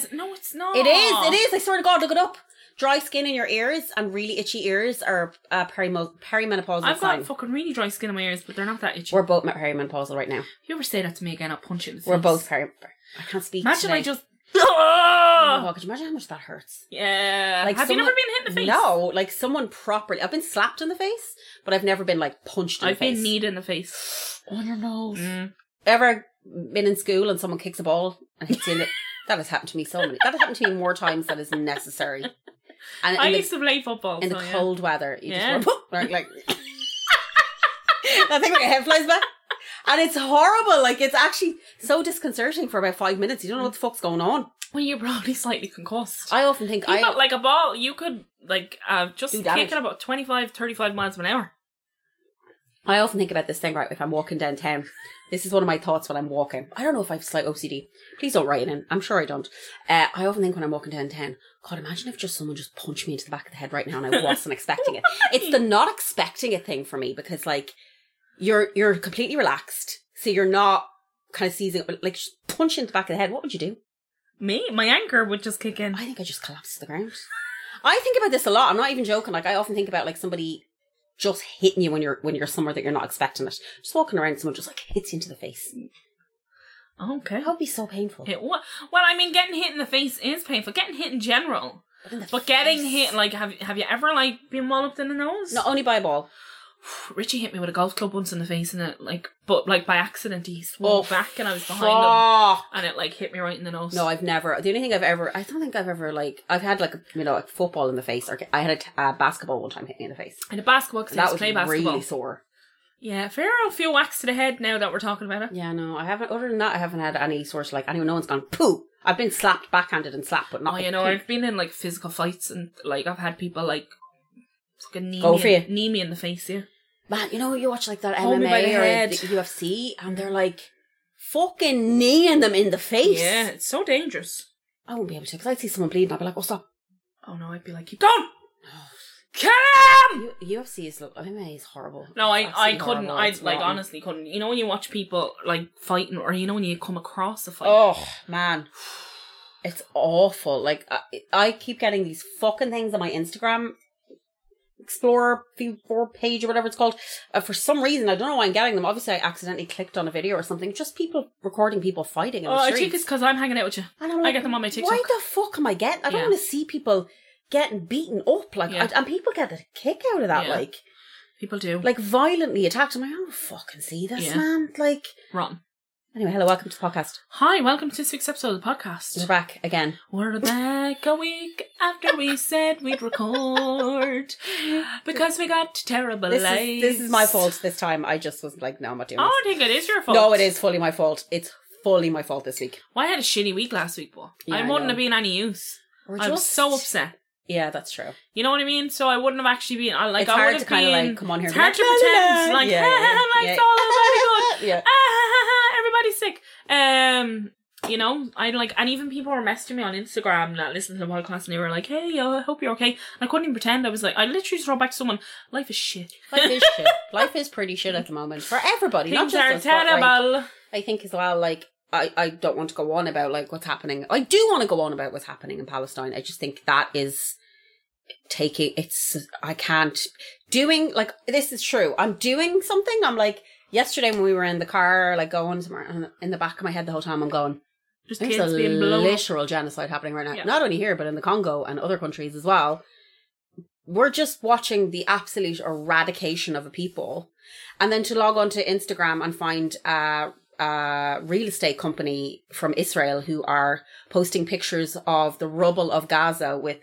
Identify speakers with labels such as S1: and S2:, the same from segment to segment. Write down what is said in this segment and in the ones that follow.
S1: says no, it's not.
S2: It is. It is. I swear to God, look it up. Dry skin in your ears and really itchy ears are uh, perimo- perimenopausal
S1: I've
S2: sign.
S1: got fucking really dry skin in my ears, but they're not that itchy.
S2: We're both perimenopausal right now.
S1: if you ever say that to me again, I'll punch you in the
S2: We're
S1: face.
S2: both peri. I can't speak.
S1: Imagine
S2: today.
S1: I just.
S2: Oh, could you imagine how much that hurts?
S1: Yeah.
S2: Like
S1: Have you never been hit in the face?
S2: No, like someone properly. I've been slapped in the face, but I've never been like punched in
S1: I've
S2: the face.
S1: been kneed in the face.
S2: on your nose.
S1: Mm.
S2: Ever been in school and someone kicks a ball and hits you in the That has happened to me so many. That has happened to me more times than is necessary. And
S1: I
S2: the,
S1: used to play football.
S2: in the
S1: yeah.
S2: cold weather, you
S1: Yeah.
S2: just go, like, like that thing your head flies back. And it's horrible. Like it's actually so disconcerting for about five minutes. You don't know what the fuck's going on.
S1: Well, you're probably slightly concussed.
S2: I often think
S1: You
S2: I
S1: got, like a ball, you could like uh, just kick it about 25, 35 miles an hour.
S2: I often think about this thing, right? If I'm walking downtown, this is one of my thoughts when I'm walking. I don't know if I have slight OCD. Please don't write it in. I'm sure I don't. Uh, I often think when I'm walking downtown, God, imagine if just someone just punched me into the back of the head right now and I wasn't expecting it. It's the not expecting it thing for me because, like, you're you're completely relaxed, so you're not kind of seizing, like, just punch the back of the head. What would you do?
S1: Me, my anchor would just kick in.
S2: I think I just collapse to the ground. I think about this a lot. I'm not even joking. Like, I often think about like somebody just hitting you when you're when you're somewhere that you're not expecting it. Just walking around, someone just like hits you into the face.
S1: Okay.
S2: That would be so painful.
S1: It, wa- well, I mean, getting hit in the face is painful. Getting hit in general,
S2: But, in
S1: but getting hit like have have you ever like been walloped in the nose?
S2: not only by a ball.
S1: Richie hit me with a golf club once in the face, and it like, but like by accident, he swung
S2: Oh,
S1: back, and I was behind him, and it like hit me right in the nose.
S2: No, I've never. The only thing I've ever, I don't think I've ever like, I've had like, a, you know, a football in the face, or I had a uh, basketball one time hit me in the face.
S1: And a basketball because I
S2: that
S1: used
S2: was
S1: to play basketball.
S2: really sore.
S1: Yeah, fair enough. Few whacks to the head now that we're talking about it.
S2: Yeah, no, I haven't. Other than that, I haven't had any sort of like anyone. No one's gone poo. I've been slapped, backhanded, and slapped, but not.
S1: Oh,
S2: like,
S1: you know,
S2: poo.
S1: I've been in like physical fights, and like I've had people like fucking knee
S2: Go
S1: me,
S2: for you.
S1: knee me in the face. Yeah,
S2: Man, you know, you watch like that
S1: Hold me by
S2: MMA
S1: the
S2: or
S1: head.
S2: the UFC, and they're like fucking kneeing them in the face.
S1: yeah, it's so dangerous.
S2: I won't be able to because I'd see someone bleeding. I'd be like, "Oh, stop."
S1: Oh no, I'd be like, keep going, kill him.
S2: U- UFC is look, MMA is horrible.
S1: No, I, I
S2: absolutely
S1: couldn't.
S2: horrible.
S1: I
S2: It's
S1: like
S2: rotten.
S1: honestly couldn't. You know when you watch people like fighting, or you know when you come across a fight.
S2: Oh man, it's awful. Like I, I keep getting these fucking things on my Instagram Explorer for page or whatever it's called. Uh, for some reason, I don't know why I'm getting them. Obviously, I accidentally clicked on a video or something. Just people recording people fighting in
S1: Oh,
S2: the
S1: I think it's because I'm hanging out with you.
S2: And I'm
S1: I
S2: like,
S1: get them on my TikTok.
S2: Why the fuck am I getting? I don't
S1: Yeah.
S2: want to see people getting beaten up. Like,
S1: Yeah.
S2: I- and people get a kick out of that.
S1: Yeah.
S2: Like,
S1: People do.
S2: like violently attacked. I'm like, I don't fucking see this, man. Like,
S1: Rotten.
S2: Anyway, hello, welcome to the podcast.
S1: Hi, welcome to this week's episode of the podcast.
S2: We're back again.
S1: We're back a week after we said we'd record because we got terrible
S2: This
S1: lights.
S2: is, this is my fault this time. I just was like, no, I'm not doing
S1: I
S2: this.
S1: don't think it is your fault.
S2: No, it is fully my fault. It's fully my fault this week.
S1: Well, I had a shitty week last week, but
S2: Yeah,
S1: I
S2: I
S1: wouldn't
S2: know.
S1: have been any use.
S2: We're
S1: I was so upset.
S2: Yeah, that's true.
S1: You know what I mean? So I wouldn't have actually been. I like.
S2: it's
S1: I would
S2: hard
S1: have
S2: to kind of
S1: been.
S2: like come on here.
S1: It's
S2: and be
S1: hard to
S2: like, "La, la,
S1: pretend.
S2: la."
S1: Like,
S2: yeah, yeah,
S1: like
S2: yeah.
S1: it's all very good.
S2: yeah.
S1: Ah, everybody's sick. Um, you know, I like, and even people were messaging me on Instagram that listen to the podcast, and they were like, "Hey, I hope you're okay." And I couldn't even pretend. I was like, I literally just wrote back to someone, "Life is shit.
S2: Life is shit. Life is pretty shit at the moment for everybody. not just
S1: are
S2: us, but, like,
S1: terrible."
S2: I think as well, like I, I don't want to go on about like what's happening. I do want to go on about what's happening in Palestine. I just think that is taking it's I can't doing like this is true. I'm doing something. I'm like yesterday when we were in the car, like going somewhere in the back of my head the whole time I'm going,
S1: Just
S2: there's
S1: kids
S2: a
S1: being blown
S2: literal genocide happening right now.
S1: Yeah.
S2: Not only here, but in the Congo and other countries as well. We're just watching the absolute eradication of a people. And then to log on to Instagram and find a, a real estate company from Israel who are posting pictures of the rubble of Gaza with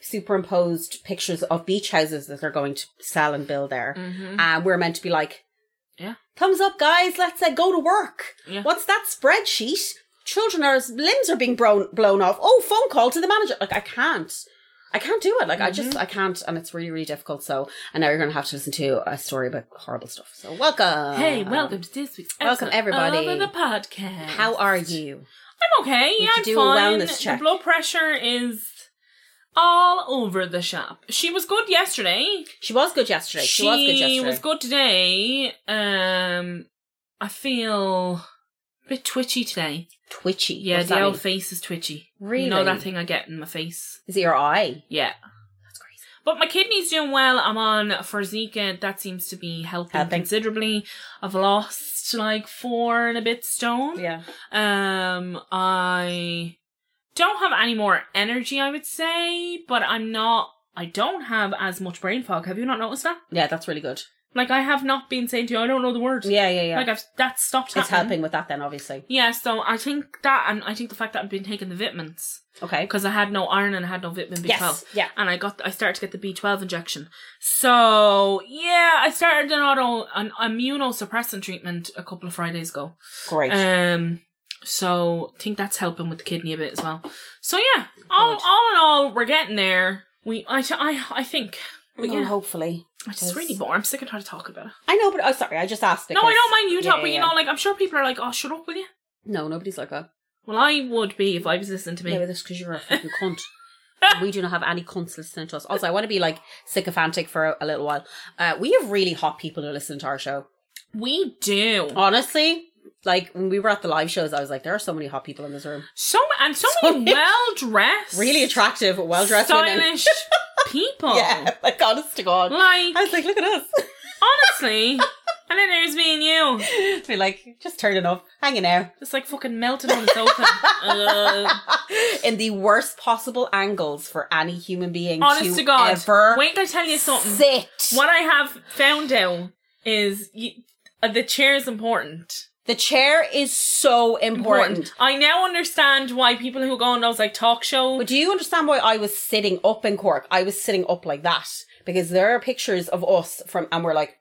S2: superimposed pictures of beach houses that they're going to sell and build there.
S1: Mhm.
S2: And we're meant to be like. Thumbs up, guys. Let's uh, go to work.
S1: Yeah.
S2: What's that spreadsheet? Children are limbs are being blown blown off. Oh, phone call to the manager. Like I can't, I can't do it. Like I
S1: Mm-hmm.
S2: just I can't, and it's really really difficult. So, and now you're gonna have to listen to a story about horrible stuff. So, welcome.
S1: Hey, welcome to this week's
S2: welcome, everybody.
S1: of the podcast.
S2: How are you?
S1: I'm okay. Yeah, I'm
S2: do a
S1: fine.
S2: wellness check.
S1: The blood pressure is all over the shop. She was good yesterday.
S2: She was good yesterday. She, was good yesterday.
S1: She was good today. Um, I feel a bit twitchy today.
S2: twitchy.
S1: Yeah,
S2: What's
S1: the old
S2: mean?
S1: face is twitchy.
S2: Really?
S1: You know that thing I get in my face?
S2: Is it your eye?
S1: Yeah.
S2: That's crazy.
S1: But my kidney's doing well. I'm on Forxiga. That seems to be helping,
S2: Helping.
S1: considerably. I've lost like four and a bit stone.
S2: Yeah.
S1: Um, I don't have any more energy, I would say, but I'm not. I don't have as much brain fog. Have you not noticed that?
S2: Yeah, that's really good.
S1: Like I have not been saying to you, I don't know the words.
S2: Yeah, yeah, yeah.
S1: Like I've that stopped.
S2: it's
S1: happening.
S2: helping with that then, obviously.
S1: Yeah, so I think that, and I think the fact that I've been taking the vitamins
S2: Okay.
S1: because I had no iron and I had no vitamin B12.
S2: Yes. Yeah.
S1: and I got I started to get the B12 injection. So yeah, I started an auto an immunosuppressant treatment a couple of Fridays ago.
S2: Great.
S1: Um, so I think that's helping with the kidney a bit as well. So yeah, all all in all, we're getting there. We I I I think. But yeah,
S2: hopefully.
S1: it's just really boring. I'm sick and tired of talking about it.
S2: I know, but oh, sorry, I just asked.
S1: no, I don't mind you
S2: Yeah,
S1: talk, but you
S2: yeah.
S1: know, like I'm sure people are like, "Oh, shut up will you."
S2: No, nobody's like that.
S1: Well, I would be if I was listening to me.
S2: Yeah, but that's because you're a fucking cunt. we do not have any cunts listening to us. Also, I want to be like sycophantic for a, a little while. Uh, we have really hot people who listen to our show.
S1: we do.
S2: Honestly, like when we were at the live shows, I was like, there are so many hot people in this room.
S1: So and so,
S2: So
S1: many well dressed,
S2: Really attractive, well dressed
S1: stylish people.
S2: Yeah, like honest to God.
S1: Like
S2: I was like, look at us.
S1: honestly, and then there's me and you,
S2: Be like, just turning up, hanging out.
S1: just like fucking melting on the sofa.
S2: In the worst possible angles for any human being
S1: Honest
S2: to,
S1: to God,
S2: ever
S1: wait till I tell you something.
S2: sit.
S1: What I have found out is you, uh, the chair is important.
S2: The chair is so important.
S1: I now understand why people who go on those like talk shows.
S2: But do you understand why I was sitting up in Cork? I was sitting up like that because there are pictures of us from, and we're like,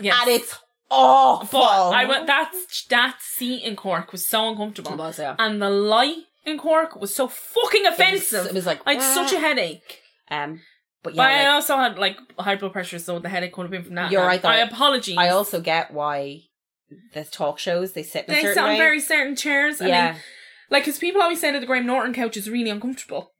S1: yes.
S2: and it's awful.
S1: But I went that that seat in Cork was so uncomfortable,
S2: It was, yeah.
S1: and the light in Cork was so fucking offensive.
S2: It was like,
S1: I had such a headache.
S2: um, but
S1: But
S2: yeah,
S1: I also had like high blood pressure, so the headache could have been from that.
S2: You're right, though.
S1: I apologize.
S2: I also get why the talk shows they sit in a
S1: they
S2: certain
S1: sit on
S2: way.
S1: very certain chairs. I
S2: yeah,
S1: mean, like because people always say that the Graham Norton couch is really uncomfortable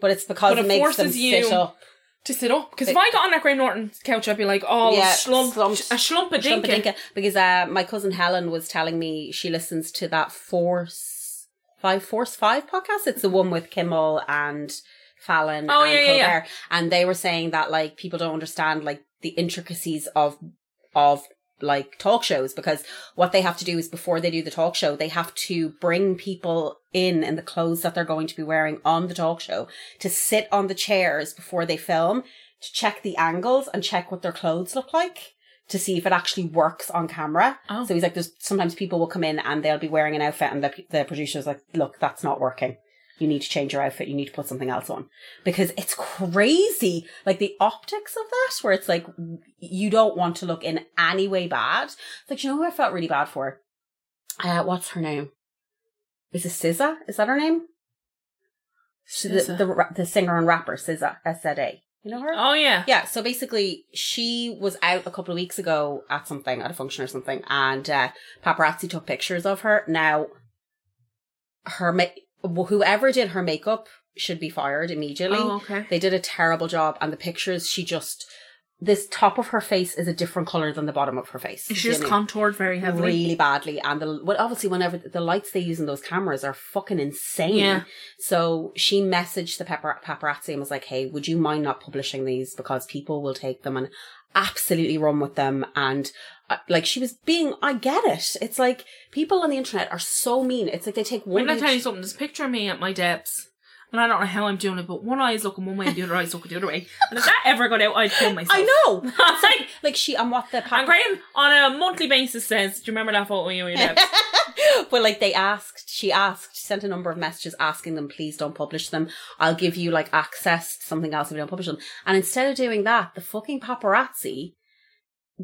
S2: but it's because
S1: but
S2: it,
S1: it
S2: makes them
S1: forces you-
S2: sit up.
S1: to sit up. Because if I got on that Graham Norton couch, I'd be like, oh,
S2: Yeah,
S1: slump,
S2: slumped.
S1: a slump dinkin.
S2: Dinka, because uh, my cousin Helen was telling me she listens to that Force Five Force Five podcast. It's the one with Kimmel and Fallon
S1: Oh,
S2: and
S1: yeah, yeah, yeah.
S2: And they were saying that like people don't understand like the intricacies of of like talk shows because what they have to do is before they do the talk show they have to bring people in in the clothes that they're going to be wearing on the talk show to sit on the chairs before they film to check the angles and check what their clothes look like to see if it actually works on camera.
S1: Oh.
S2: So he's like, there's sometimes people will come in and they'll be wearing an outfit and the, the producer's like, look, that's not working. You need to change your outfit. You need to put something else on because it's crazy. Like the optics of that, where it's like, you don't want to look in any way bad. Like, you know who I felt really bad for? Uh, what's her name? Is it SZA? Is that her name? The,
S1: SZA.
S2: the, ra- the singer and rapper, SZA, S-Z-A. You know her?
S1: Oh yeah.
S2: Yeah, so basically, she was out a couple of weeks ago at something, at a function or something, and uh, paparazzi took pictures of her. Now, her ma- whoever did her makeup should be fired immediately.
S1: Oh okay.
S2: They did a terrible job, and the pictures she just this top of her face is a different color than the bottom of her face.
S1: She just
S2: know what I mean?
S1: contoured very heavily.
S2: really badly and the well obviously whenever the lights they use in those cameras are fucking insane
S1: Yeah.
S2: so she messaged the papar- paparazzi and was like hey would you mind not publishing these because people will take them and absolutely run with them and uh, like she was being i get it it's like people on the internet are so mean it's like they take one.
S1: I'm
S2: one
S1: gonna tell you something. There's a picture of me at my depths. And I don't know how I'm doing it, but one eye is looking one way and the other eye is looking the other way. And if that ever got out, I'd kill myself.
S2: i know
S1: It's like,
S2: like she, I'm what the
S1: and Graham on a monthly basis says, Do you remember that photo you your
S2: but like they asked, she asked, sent a number of messages asking them, please don't publish them. I'll give you like access to something else if you don't publish them. And instead of doing that, the fucking paparazzi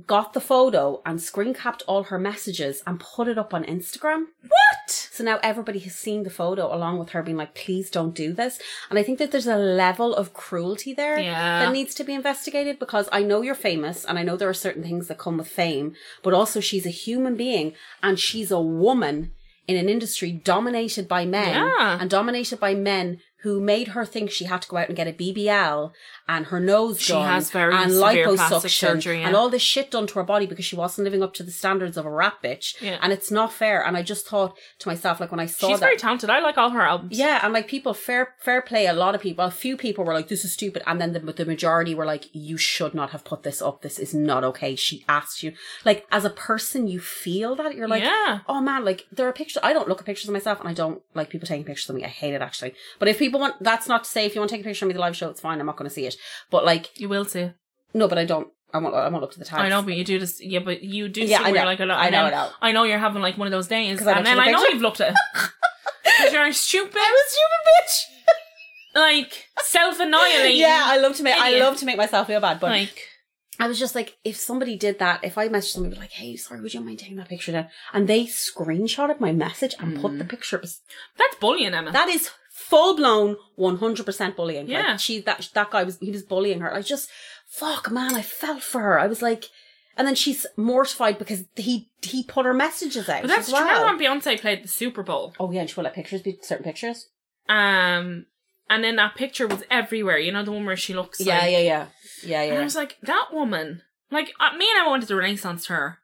S2: got the photo and screen capped all her messages and put it up on Instagram.
S1: what?
S2: So now everybody has seen the photo along with her being like, please don't do this. And I think that there's a level of cruelty there
S1: Yeah.
S2: that needs to be investigated because I know you're famous and I know there are certain things that come with fame, but also she's a human being and she's a woman in an industry dominated by men
S1: Yeah.
S2: and dominated by men who made her think she had to go out and get a BBL and her nose
S1: She
S2: done
S1: has very
S2: and liposuction
S1: surgery, yeah.
S2: and all this shit done to her body because she wasn't living up to the standards of a rap bitch.
S1: Yeah.
S2: And it's not fair. And I just thought to myself, like when I saw
S1: She's
S2: that.
S1: very talented. I like all her albums.
S2: yeah, and like people, fair fair play. A lot of people, a few people were like, "This is stupid," and then the the majority were like, "You should not have put this up. This is not okay." She asked you, like, as a person, you feel that you're like,
S1: yeah.
S2: oh man, like there are pictures. I don't look at pictures of myself, and I don't like people taking pictures of me. I hate it actually. But if people want, that's not to say if you want to take a picture of me the live show, it's fine. I'm not going to see it. But like,
S1: You will see.
S2: no, but I don't. I won't. I won't look to the tags.
S1: I know, but you do this. Yeah, but you do
S2: Yeah,
S1: see
S2: I
S1: where you're
S2: know.
S1: like, a lot.
S2: I know, I know.
S1: I know you're having like one of those days. And then
S2: at
S1: I
S2: the
S1: know you've looked at it. Because you're a stupid,
S2: I'm a stupid bitch.
S1: like self annihilating.
S2: yeah, I love to make. I love to make myself feel bad, but
S1: like
S2: I was just like, if somebody did that, if I messaged somebody like, "Hey, sorry, would you mind taking that picture down?" and they screenshotted my message and put
S1: Mm.
S2: the picture,
S1: that's bullying, Emma.
S2: That is full blown, one hundred percent bullying.
S1: Yeah.
S2: like, she that that guy was he was bullying her. I just fuck man, I felt for her. I was like, and then she's mortified because he he put her messages out.
S1: but that's
S2: as
S1: you remember when Beyonce played the Super Bowl.
S2: Oh yeah, and she put like pictures, be certain pictures.
S1: Um, and then that picture was everywhere. You know the one where she looks.
S2: Yeah,
S1: like,
S2: yeah, yeah, yeah,
S1: And I was like, that woman. Like uh, me and I went to the Renaissance her.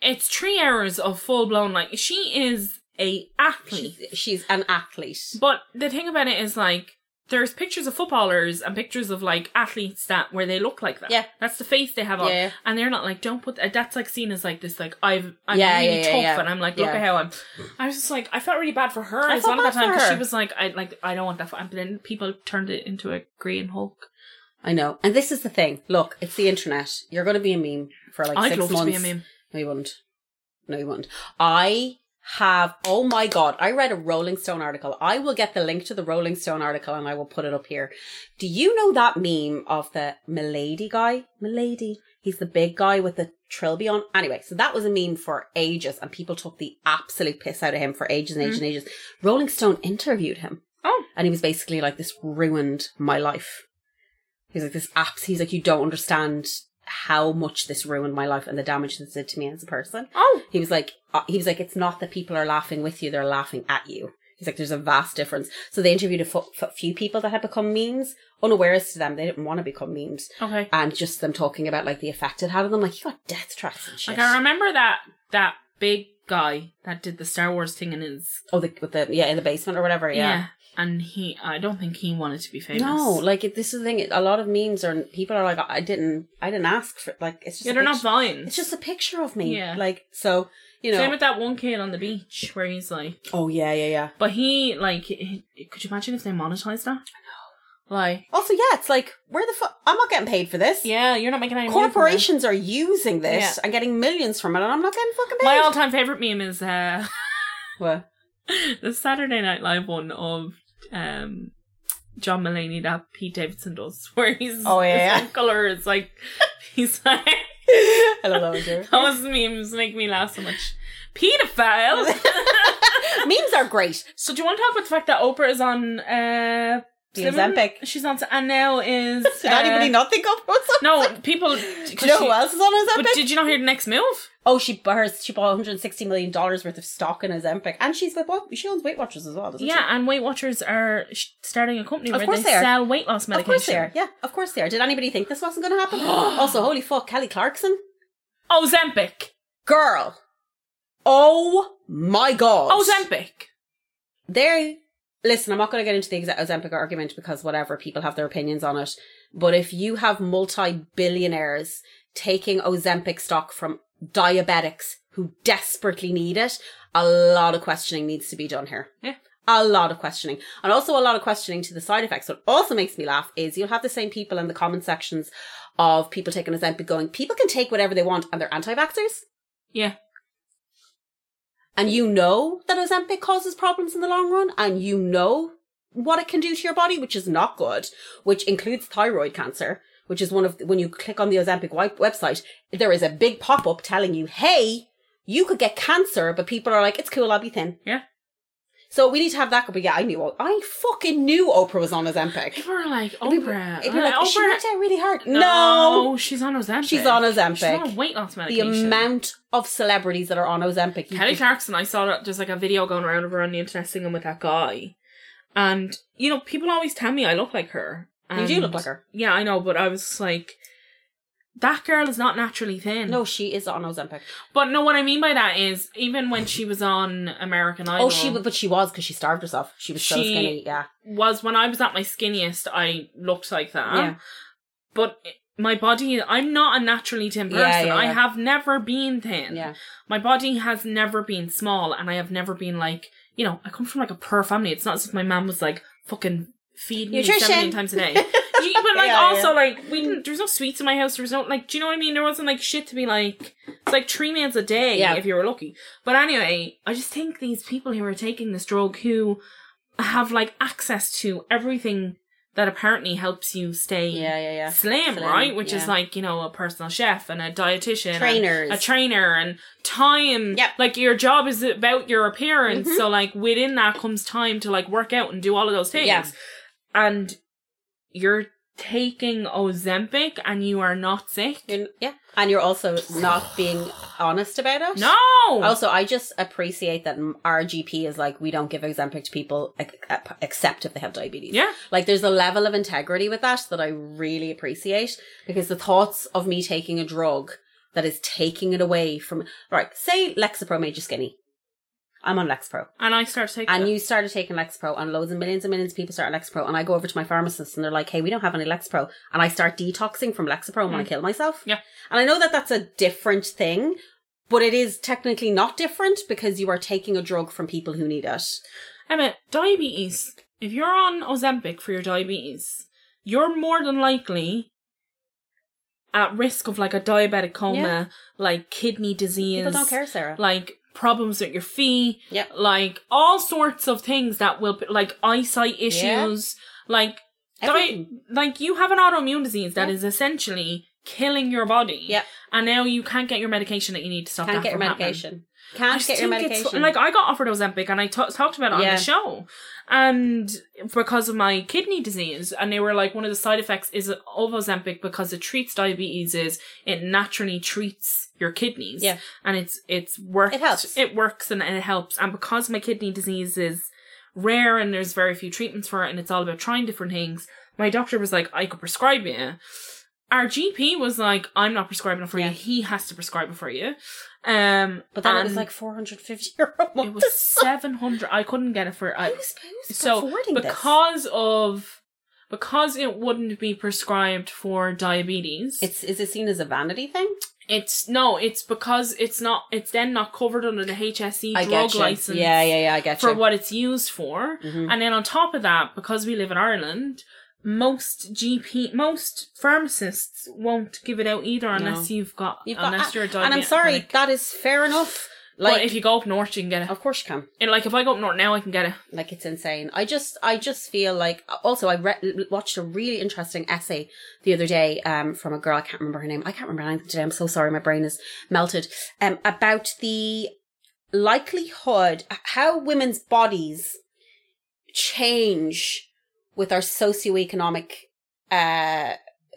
S1: It's three hours of full blown. Like she is a athlete.
S2: She's, she's an athlete.
S1: But the thing about it is like there's pictures of footballers and pictures of like athletes that where they look like that.
S2: Yeah.
S1: That's the face they have on.
S2: Yeah.
S1: And they're not like, don't put that that's like seen as like this like I've I'm
S2: Yeah,
S1: really
S2: yeah,
S1: tough and I'm like, look at how I'm I was just like I felt really bad for her
S2: I
S1: as
S2: felt
S1: well at that
S2: bad
S1: time because she was like I like I don't want that but then people turned it into a green Hulk.
S2: I know, and this is the thing. Look, it's the internet. You're going to be a meme for like
S1: I'd
S2: six
S1: love
S2: months.
S1: to be a meme.
S2: No, you wouldn't. No, you wouldn't. I have, oh my God, I read a Rolling Stone article. I will get the link to the Rolling Stone article and I will put it up here. Do you know that meme of the Milady guy? Milady. He's the big guy with the trilby on. Anyway, so that was a meme for ages and people took the absolute piss out of him for ages and ages and mm. ages. Rolling Stone interviewed him
S1: Oh.
S2: and he was basically like, this ruined my life. He's like, this apps, he's like, you don't understand how much this ruined my life and the damage this did to me as a person.
S1: Oh.
S2: He was like, uh, he was like, it's not that people are laughing with you; they're laughing at you. He's like, there's a vast difference. So they interviewed a fu- fu- few people that had become memes, unawares to them. They didn't want to become memes,
S1: Okay.
S2: and just them talking about like the effect it had on them. Like, you got death threats and shit.
S1: Like I remember that that big guy that did the Star Wars thing in his
S2: oh, the, with the yeah in the basement or whatever. Yeah.
S1: And he I don't think he wanted to be famous.
S2: No, like it, this is the thing. A lot of memes are people are like, I didn't, I didn't ask for. Like, it's just
S1: Yeah, they're not vines.
S2: It's just a picture of me.
S1: Yeah.
S2: Like, so you know.
S1: Same with that one kid on the beach where he's like
S2: oh yeah, yeah, yeah.
S1: But he like he- could you imagine if they monetized that? I know. Like
S2: Also, yeah, it's like, where the fuck? I'm not getting paid for this.
S1: Yeah, you're not making any money
S2: Corporations are using this
S1: Yeah.
S2: and getting millions from it, and I'm not getting fucking paid.
S1: My all time favourite meme is uh
S2: What?
S1: the Saturday Night Live one of um John Mulaney that Pete Davidson does, where he's
S2: Oh, yeah,
S1: his color is like he's like
S2: I love that one too.
S1: those memes make me laugh so much. Pedophile.
S2: Memes are great.
S1: so do you want to talk about the fact that Oprah is on uh
S2: The? Ozempic.
S1: She's on and now is
S2: Did
S1: uh,
S2: anybody not think of what's up?
S1: No, people
S2: Do you know who else is on Ozempic?
S1: But did you not hear the next move?
S2: oh, she hers, she bought 160 million dollars worth of stock in Ozempic, and she's with what? She owns Weight Watchers as well, doesn't she?
S1: Yeah, and Weight Watchers are starting a company
S2: Of
S1: where they,
S2: they
S1: sell weight loss
S2: she?
S1: medication.
S2: Of course they are. Yeah, of course they are. Did anybody think this wasn't going to happen? also, holy fuck, Kelly Clarkson, Oh,
S1: Ozempic.
S2: girl. Oh my god.
S1: Oh, Ozempic.
S2: there listen i'm not going to get into the ozempic argument because whatever people have their opinions on it. But if you have multi-billionaires taking ozempic stock from diabetics who desperately need it a lot of questioning needs to be done here.
S1: Yeah.
S2: a lot of questioning. And also a lot of questioning to the side effects. What also makes me laugh is you'll have the same people in the comment sections of people taking ozempic going people can take whatever they want and they're anti-vaxxers.
S1: Yeah.
S2: And you know that Ozempic causes problems in the long run, and you know what it can do to your body, which is not good, which includes thyroid cancer, which is one of when you click on the Ozempic website, there is a big pop up telling you, "Hey, you could get cancer," but people are like, "It's cool, I'll be thin."
S1: Yeah.
S2: So we need to have that. But yeah, I knew. I fucking knew Oprah was on Ozempic.
S1: People are like, Oprah.
S2: It'd be like,
S1: Uh,
S2: she
S1: Oprah.
S2: worked out really hard.
S1: no,
S2: No,
S1: she's on Ozempic.
S2: she's on Ozempic.
S1: She's on weight loss medication.
S2: the amount of celebrities that are on Ozempic.
S1: Kelly Clarkson, I saw that there's like a video going around of her on the internet singing with that guy. And you know, people always tell me I look like her.
S2: You do look like her.
S1: Yeah, I know, but I was like, that girl is not naturally thin.
S2: No, she is on Ozempic.
S1: but no, what I mean by that is even when she was on American Idol,
S2: Oh, she but she was because she starved herself. She was so skinny. Yeah,
S1: was when I was at my skinniest, I looked like that.
S2: Yeah.
S1: But my body, I'm not a naturally thin
S2: Yeah,
S1: person.
S2: yeah,
S1: I have never been thin.
S2: yeah.
S1: My body has never been small, and I have never been like, you know, I come from like a poor family. It's not as if my mom was like fucking feed me
S2: Nutrition.
S1: 17 times a day. You- but like
S2: Yeah,
S1: also
S2: yeah.
S1: like we didn't there was no sweets in my house there was no like do you know what I mean there wasn't like shit to be like it's like three meals a day
S2: Yeah.
S1: if you were lucky but anyway I just think these people who are taking this drug who have like access to everything that apparently helps you stay
S2: Yeah, yeah, yeah.
S1: slim,
S2: Slim,
S1: right which is like you know a personal chef and a dietitian
S2: Trainers.
S1: a trainer and time
S2: Yep.
S1: like your job is about your appearance
S2: Mhm.
S1: so like within that comes time to like work out and do all of those things
S2: Yeah.
S1: and you're taking Ozempic and you are not sick.
S2: You're- yeah, and you're also not being honest about it.
S1: No.
S2: Also, I just appreciate that our GP is like, we don't give Ozempic to people except if they have diabetes.
S1: yeah.
S2: Like, there's a level of integrity with that that I really appreciate because the thoughts of me taking a drug that is taking it away from, right, say Lexapro made you skinny. I'm on Lexapro.
S1: And I started taking
S2: And
S1: it.
S2: you started taking Lexapro, and loads and millions and millions of people start Lexapro. And I go over to my pharmacist, and they're like, "Hey, we don't have any Lexapro." And I start detoxing from Lexapro and want to kill myself.
S1: Mm. Yeah.
S2: And I know that that's a different thing, but it is technically not different because you are taking a drug from people who need it.
S1: Emma, diabetes. If you're on Ozempic for your diabetes, you're more than likely at risk of like a diabetic coma,
S2: Yeah.
S1: like kidney disease,
S2: People don't care, Sarah.
S1: like problems with your feet,
S2: Yep.
S1: like all sorts of things that will like eyesight issues, like di- like you have an autoimmune disease that
S2: Yeah.
S1: is essentially killing your body.
S2: Yeah,
S1: And now you can't get your medication that you need to stop
S2: Can't
S1: that
S2: get your
S1: from happening. I
S2: Can't
S1: just
S2: get your medication.
S1: like I got offered Ozempic and I ta- talked about it on
S2: Yeah.
S1: the show, and because of my kidney disease, and they were like one of the side effects is of Ozempic because it treats diabetes is it naturally treats your kidneys,
S2: Yeah.
S1: and it's it's works
S2: It helps.
S1: it works and, and it helps, and because my kidney disease is rare and there's very few treatments for it, and it's all about trying different things. My doctor was like, I could prescribe you. Our GP was like, I'm not prescribing it for
S2: Yeah.
S1: you. He has to prescribe it for you. Um,
S2: but then it was like 450 euro
S1: it was seven hundred. I couldn't get it for. I,
S2: Who's, who's
S1: so
S2: affording this?
S1: because of because it wouldn't be prescribed for diabetes.
S2: It's is it seen as a vanity thing?
S1: it's no. It's because it's not. It's then not covered under the HSE
S2: I
S1: drug license.
S2: Yeah, yeah, yeah. I get
S1: For
S2: you.
S1: what it's used for,
S2: Mhm.
S1: and then on top of that, because we live in Ireland, most GP, most pharmacists won't give it out either unless you've got,
S2: You've got-
S1: unless you're a diabetic.
S2: and I'm sorry, that is fair enough. Like,
S1: but if you go up north, you can get it.
S2: of course you can.
S1: And like if I go up north now, I can get it.
S2: Like it's insane. I just, I just feel like. Also, I re- watched a really interesting essay the other day um, from a girl. I can't remember her name. I can't remember anything today. I'm so sorry. My brain is melted. Um, about the likelihood how women's bodies change with our socioeconomic uh,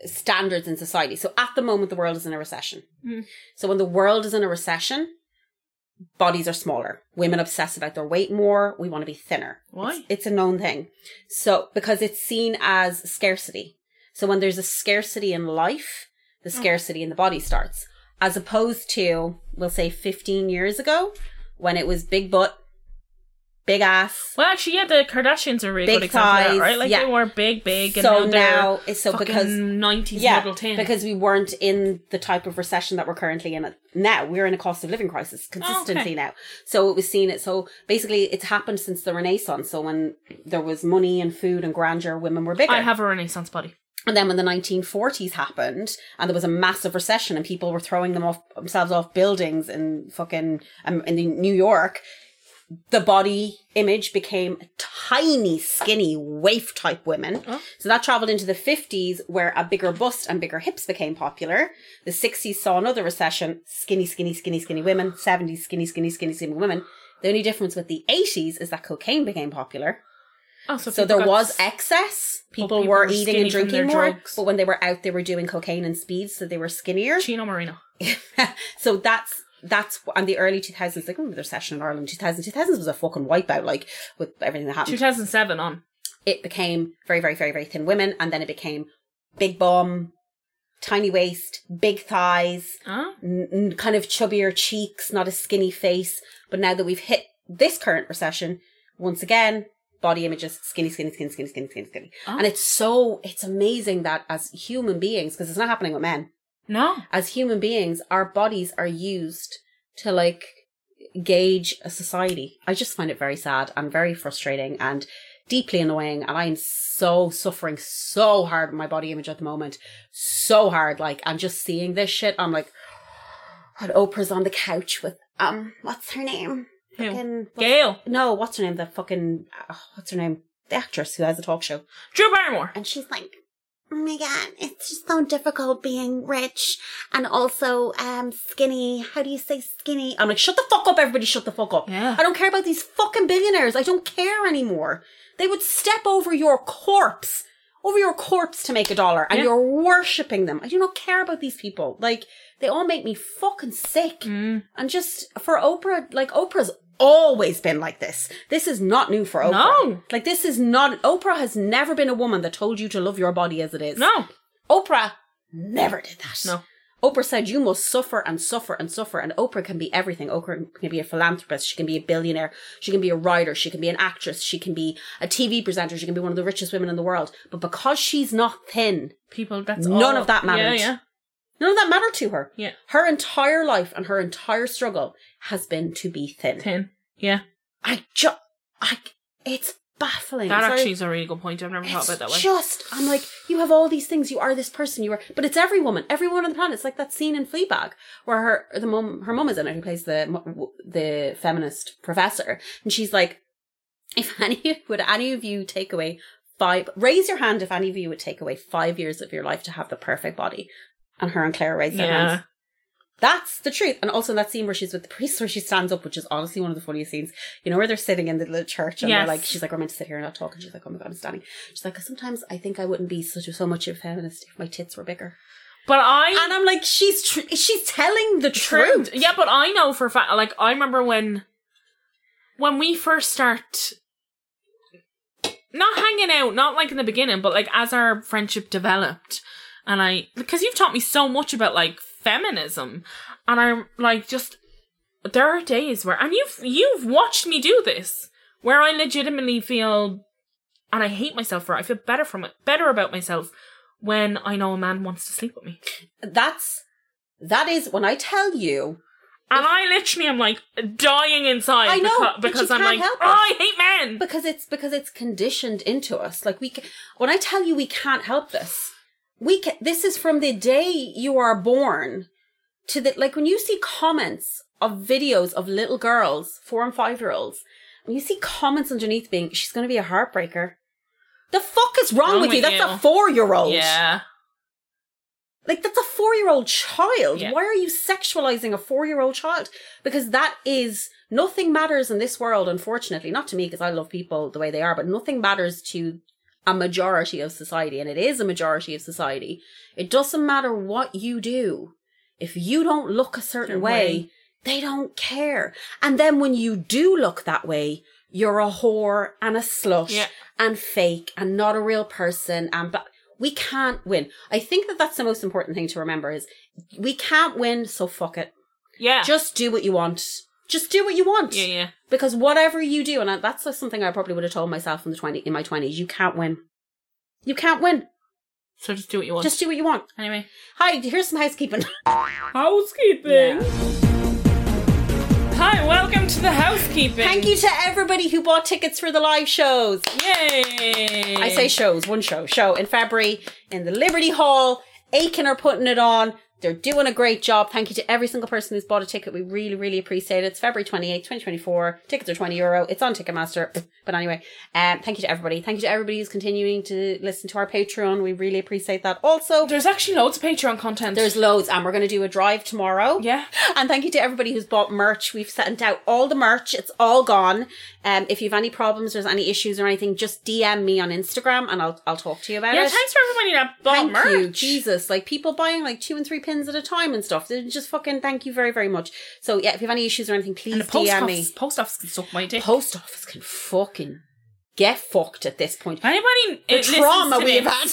S2: standards in society. So at the moment, the world is in a recession.
S1: Mm.
S2: So when the world is in a recession, bodies are smaller. Women obsess about their weight more. We want to be thinner.
S1: Why?
S2: It's, it's a known thing. So because it's seen as scarcity. So when there's a scarcity in life, the
S1: Oh.
S2: scarcity in the body starts. As opposed to, we'll say 15 years ago, when it was big butt, big ass.
S1: Well, actually, yeah, the Kardashians are really
S2: Big
S1: good example of that,
S2: thighs,
S1: right? Like
S2: yeah.
S1: they were big, big, and
S2: so
S1: now,
S2: now, it's so because
S1: nineties
S2: yeah,
S1: tin.
S2: because we weren't in the type of recession that we're currently in now. We're in a cost of living crisis consistently
S1: Okay.
S2: now. So it was seen it. So basically, it's happened since the Renaissance. So when there was money and food and grandeur, women were bigger.
S1: I have a Renaissance body.
S2: and then when the 1940s happened, and there was a massive recession, and people were throwing them off themselves off buildings in fucking um, in New York. The body image became tiny, skinny, waif type women.
S1: Oh.
S2: So that traveled into the 50s where a bigger bust and bigger hips became popular. The 60s saw another recession, skinny, skinny, skinny, skinny women. 70s, skinny, skinny, skinny, skinny women. The only difference with the 80s is that cocaine became popular.
S1: Oh, so,
S2: So there was excess. People,
S1: people
S2: were
S1: were
S2: eating and drinking more.
S1: drugs.
S2: But when they were out, they were doing cocaine and speed, so they were skinnier.
S1: Chino Marino.
S2: so that's that's and the early 2000s like remember the recession in Ireland 2000 2000s was a fucking wipeout like with everything that happened
S1: 2007 on.
S2: it became very, very, very, very thin women, and then it became big bum, tiny waist, big thighs,
S1: Huh?
S2: n- n- kind of chubbier cheeks, not a skinny face. But now that we've hit this current recession, once again, body images, skinny, skinny, skinny, skinny, skinny, skinny, skinny.
S1: Oh.
S2: And it's so, it's amazing that as human beings, because it's not happening with men,
S1: No.
S2: as human beings, our bodies are used to like gauge a society. I just find it very sad and very frustrating and deeply annoying. And I'm so suffering so hard with my body image at the moment. So hard. Like, I'm just seeing this shit. I'm like, and Oprah's on the couch with, um, what's her name?
S1: Who?
S2: Fucking-
S1: Gail.
S2: no, what's her name? The fucking, uh, what's her name? The actress who has a talk show.
S1: Drew Barrymore.
S2: And she's like, oh my god, it's just so difficult being rich and also um skinny. How do you say skinny? I'm like, shut the fuck up, everybody, shut the fuck up.
S1: Yeah.
S2: I don't care about these fucking billionaires. I don't care anymore. They would step over your corpse, over your corpse to make a dollar, and
S1: Yeah.
S2: you're worshipping them. I do not care about these people. Like, they all make me fucking sick.
S1: Mm.
S2: And just for Oprah, like Oprah's always been like this. This is not new for Oprah.
S1: No.
S2: Like this is not Oprah has never been a woman that told you to love your body as it is.
S1: No.
S2: Oprah never did that.
S1: No.
S2: Oprah said you must suffer and suffer and suffer and Oprah can be everything. Oprah can be a philanthropist, she can be a billionaire, she can be a writer, she can be an actress, she can be a TV presenter, she can be one of the richest women in the world. But because she's not thin,
S1: People, that's
S2: None
S1: all-
S2: of that matters.
S1: Yeah, yeah.
S2: None of that mattered to her.
S1: Yeah.
S2: Her entire life and her entire struggle has been to be thin.
S1: Ten. Yeah.
S2: I just, I, it's baffling.
S1: That
S2: Sorry.
S1: actually is a really good point. I've never thought about that way.
S2: just, I'm like, you have all these things. You are this person. You are, but it's every woman, every woman on the planet. It's like that scene in Fleabag where her the mom, her mom is in it, who plays the the feminist professor, and she's like, if any would any of you take away five, raise your hand if any of you would take away five years of your life to have the perfect body, and her and Claire raise their
S1: Yeah.
S2: hands. That's the truth. And also in that scene where she's with the priest, where she stands up, which is honestly one of the funniest scenes. You know, where they're sitting in the little church and
S1: Yes.
S2: they're like, she's like, we're meant to sit here and not talk. And she's like, oh my God, I'm standing. She's like, sometimes I think I wouldn't be such a, so much of a feminist if my tits were bigger.
S1: But I
S2: And I'm like, she's tr- she's telling the
S1: truth.
S2: truth.
S1: Yeah, but I know for a fact. Like I remember when when we first start not hanging out, not like in the beginning, but like as our friendship developed, and I because you've taught me so much about like feminism, and I'm like just there are days where and you've you've watched me do this where I legitimately feel and I hate myself for it. I feel better from it, better about myself when I know a man wants to sleep with me.
S2: That's that is when I tell you
S1: And I literally am like dying inside
S2: I know,
S1: because, because I'm like, oh. I hate men.
S2: because it's because it's conditioned into us. Like we, when I tell you we can't help this, we can. This is from the day you are born to the like when you see comments of videos of little girls, four and five year olds, and you see comments underneath being, "She's going to be a heartbreaker." The fuck is wrong,
S1: Wrong
S2: with, you?
S1: with
S2: That's
S1: you.
S2: a four year old.
S1: yeah.
S2: Like that's a four year old child.
S1: Yeah.
S2: Why are you sexualizing a four year old child? Because that is nothing matters in this world, unfortunately. Not to me, because I love people the way they are, but nothing matters to a majority of society, and it is a majority of society. It doesn't matter what you do. If you don't look a certain way,
S1: way.
S2: they don't care. And then when you do look that way, you're a whore and a slut
S1: Yeah.
S2: and fake and not a real person and but we can't win. I think that that's the most important thing to remember is we can't win, so fuck it.
S1: Yeah.
S2: Just do what you want. Just do what you want.
S1: yeah, yeah.
S2: Because whatever you do, and that's just something I probably would have told myself in the twenty in my twenties, you can't win. You can't win.
S1: So just do what you want.
S2: Just do what you want.
S1: anyway.
S2: Hi, here's some housekeeping.
S1: Housekeeping. Hi, welcome to the housekeeping.
S2: Thank you to everybody who bought tickets for the live shows.
S1: Yay.
S2: I say shows, one show, show in February in the Liberty Hall. Aiken are putting it on. They're doing a great job. Thank you to every single person who's bought a ticket. We really, really appreciate it. It's February 28th, 2024. Tickets are 20 euro. It's on Ticketmaster. But anyway, um, thank you to everybody. Thank you to everybody who's continuing to listen to our Patreon. We really appreciate that. Also,
S1: There's actually loads of Patreon content.
S2: there's loads and we're going to do a drive tomorrow.
S1: yeah.
S2: And thank you to everybody who's bought merch. We've sent out all the merch. It's all gone. Um, if you have any problems, there's any issues or anything, just DM me on Instagram and I'll I'll talk to you about
S1: Yeah,
S2: it.
S1: Yeah, thanks for everybody that bought
S2: Thank
S1: merch.
S2: you, Jesus! Like people buying like two and three pins at a time and stuff. They just fucking thank you very very much. So yeah, if you have any issues or anything, please
S1: And the post
S2: DM
S1: office,
S2: me.
S1: post office can suck my dick.
S2: Post office can fucking get fucked at this point.
S1: Anybody
S2: The
S1: uh,
S2: trauma
S1: to
S2: we have had.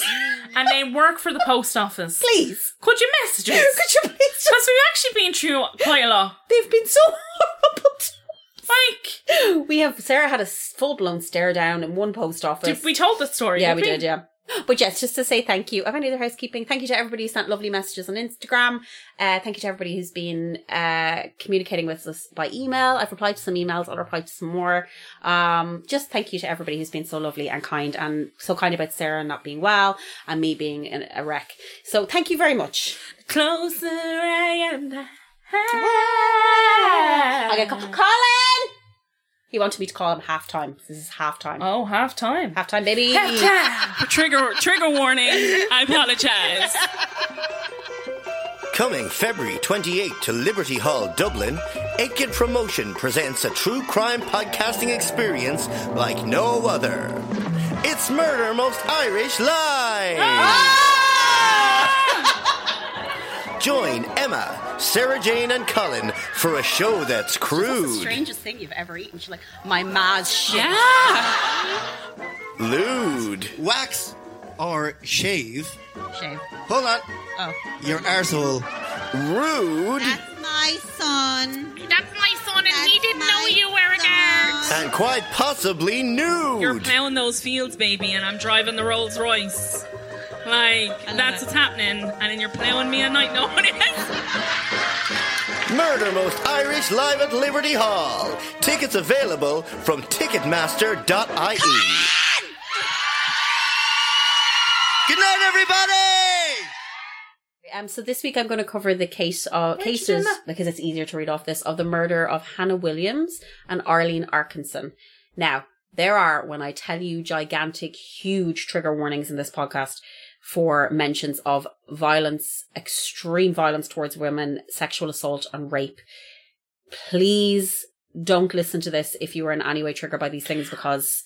S1: and they work for the post office,
S2: Please.
S1: could you message us?
S2: Could you please
S1: Because we've actually been through quite a lot.
S2: They've been so horrible.
S1: Like,
S2: We have Sarah had a full blown stare down in one post office.
S1: did we told the story?
S2: yeah,
S1: did
S2: we did, yeah. But yes, just to say thank you. I've any other housekeeping. Thank you to everybody who sent lovely messages on Instagram. Uh, thank you to everybody who's been uh, communicating with us by email. I've replied to some emails. I'll reply to some more. Um, just thank you to everybody who's been so lovely and kind and so kind about Sarah not being well and me being in a wreck. So thank you very much.
S1: Closer I am. the
S2: I get. Colin. He wanted me to call him halftime. This is halftime.
S1: Oh, half time.
S2: Halftime, baby.
S1: trigger trigger warning. I apologize.
S3: Coming February 28 to Liberty Hall, Dublin, Aiken Promotion presents a true crime podcasting experience like no other. It's Murder Most Irish Live! Ah! Join Emma, Sarah Jane, and Colin for a show that's
S2: What's the
S3: crude,
S2: strangest thing you've ever eaten? She's like, my ma's shit.
S1: Yeah.
S3: lewd,
S4: wax or shave.
S2: Shave.
S4: Hold on.
S2: Oh.
S4: Your arsehole.
S3: rude,
S5: That's my son.
S1: That's my son, and he
S5: That's
S1: didn't know you were a girl.
S3: and quite possibly nude.
S1: You're plowing those fields, baby, and I'm driving the Rolls Royce. Like, that's
S5: it.
S1: what's happening. And then you're plowing me a night notice.
S3: Murder Most Irish live at Liberty Hall. Tickets available from Ticketmaster.ie. Good night, everybody!
S2: Um, so this week I'm going to cover the case of
S1: you doing
S2: cases because it's easier to read off this of the murder of Hannah Williams and Arlene Arkinson. Now there are, when I tell you, gigantic, huge trigger warnings in this podcast for mentions of violence, extreme violence towards women, sexual assault, and rape. Please don't listen to this if you are in any way triggered by these things because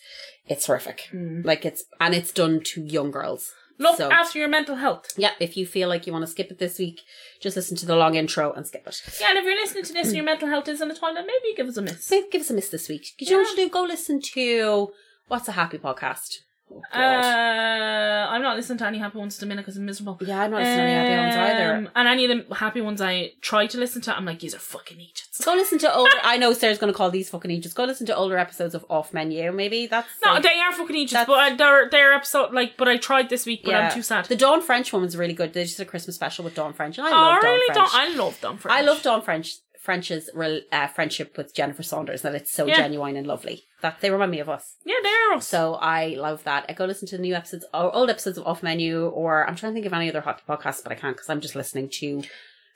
S2: it's horrific. Hmm. Like it's and it's done to young girls.
S1: Look
S2: So-
S1: after your mental health.
S2: yeah, if you feel like you want to skip it this week, just listen to the long intro and skip it.
S1: Yeah, and if you're listening to this and your mental health is in the toilet, maybe give us a miss.
S2: Maybe give us a miss this week. Do you know what you do? Go listen to What's a Happy Podcast. Oh,
S1: Uh, I'm not listening to any happy ones at the minute because I'm miserable.
S2: yeah, I'm not listening to any happy ones either.
S1: Um, And any of the happy ones I try to listen to, I'm like, these are fucking idiots.
S2: Go listen to older. I know Sarah's going to call these fucking ages. Go listen to older episodes of Off Menu. Maybe that's
S1: No,
S2: like-
S1: they are fucking idiots, but uh, they're they're episode like. But I tried this week, but I'm too sad.
S2: The Dawn French one was really good. They just did a Christmas special with Dawn French. And I
S1: oh,
S2: love Dawn
S1: really
S2: French.
S1: don't. I love them.
S2: I love Dawn French. French's uh, friendship with Jennifer Saunders. That it's so
S1: Yeah.
S2: genuine and lovely. That they remind me of us.
S1: Yeah, they're us.
S2: So I love that. I go listen to the new episodes or old episodes of Off Menu, or I'm trying to think of any other hot podcasts, but I can't because I'm just listening to.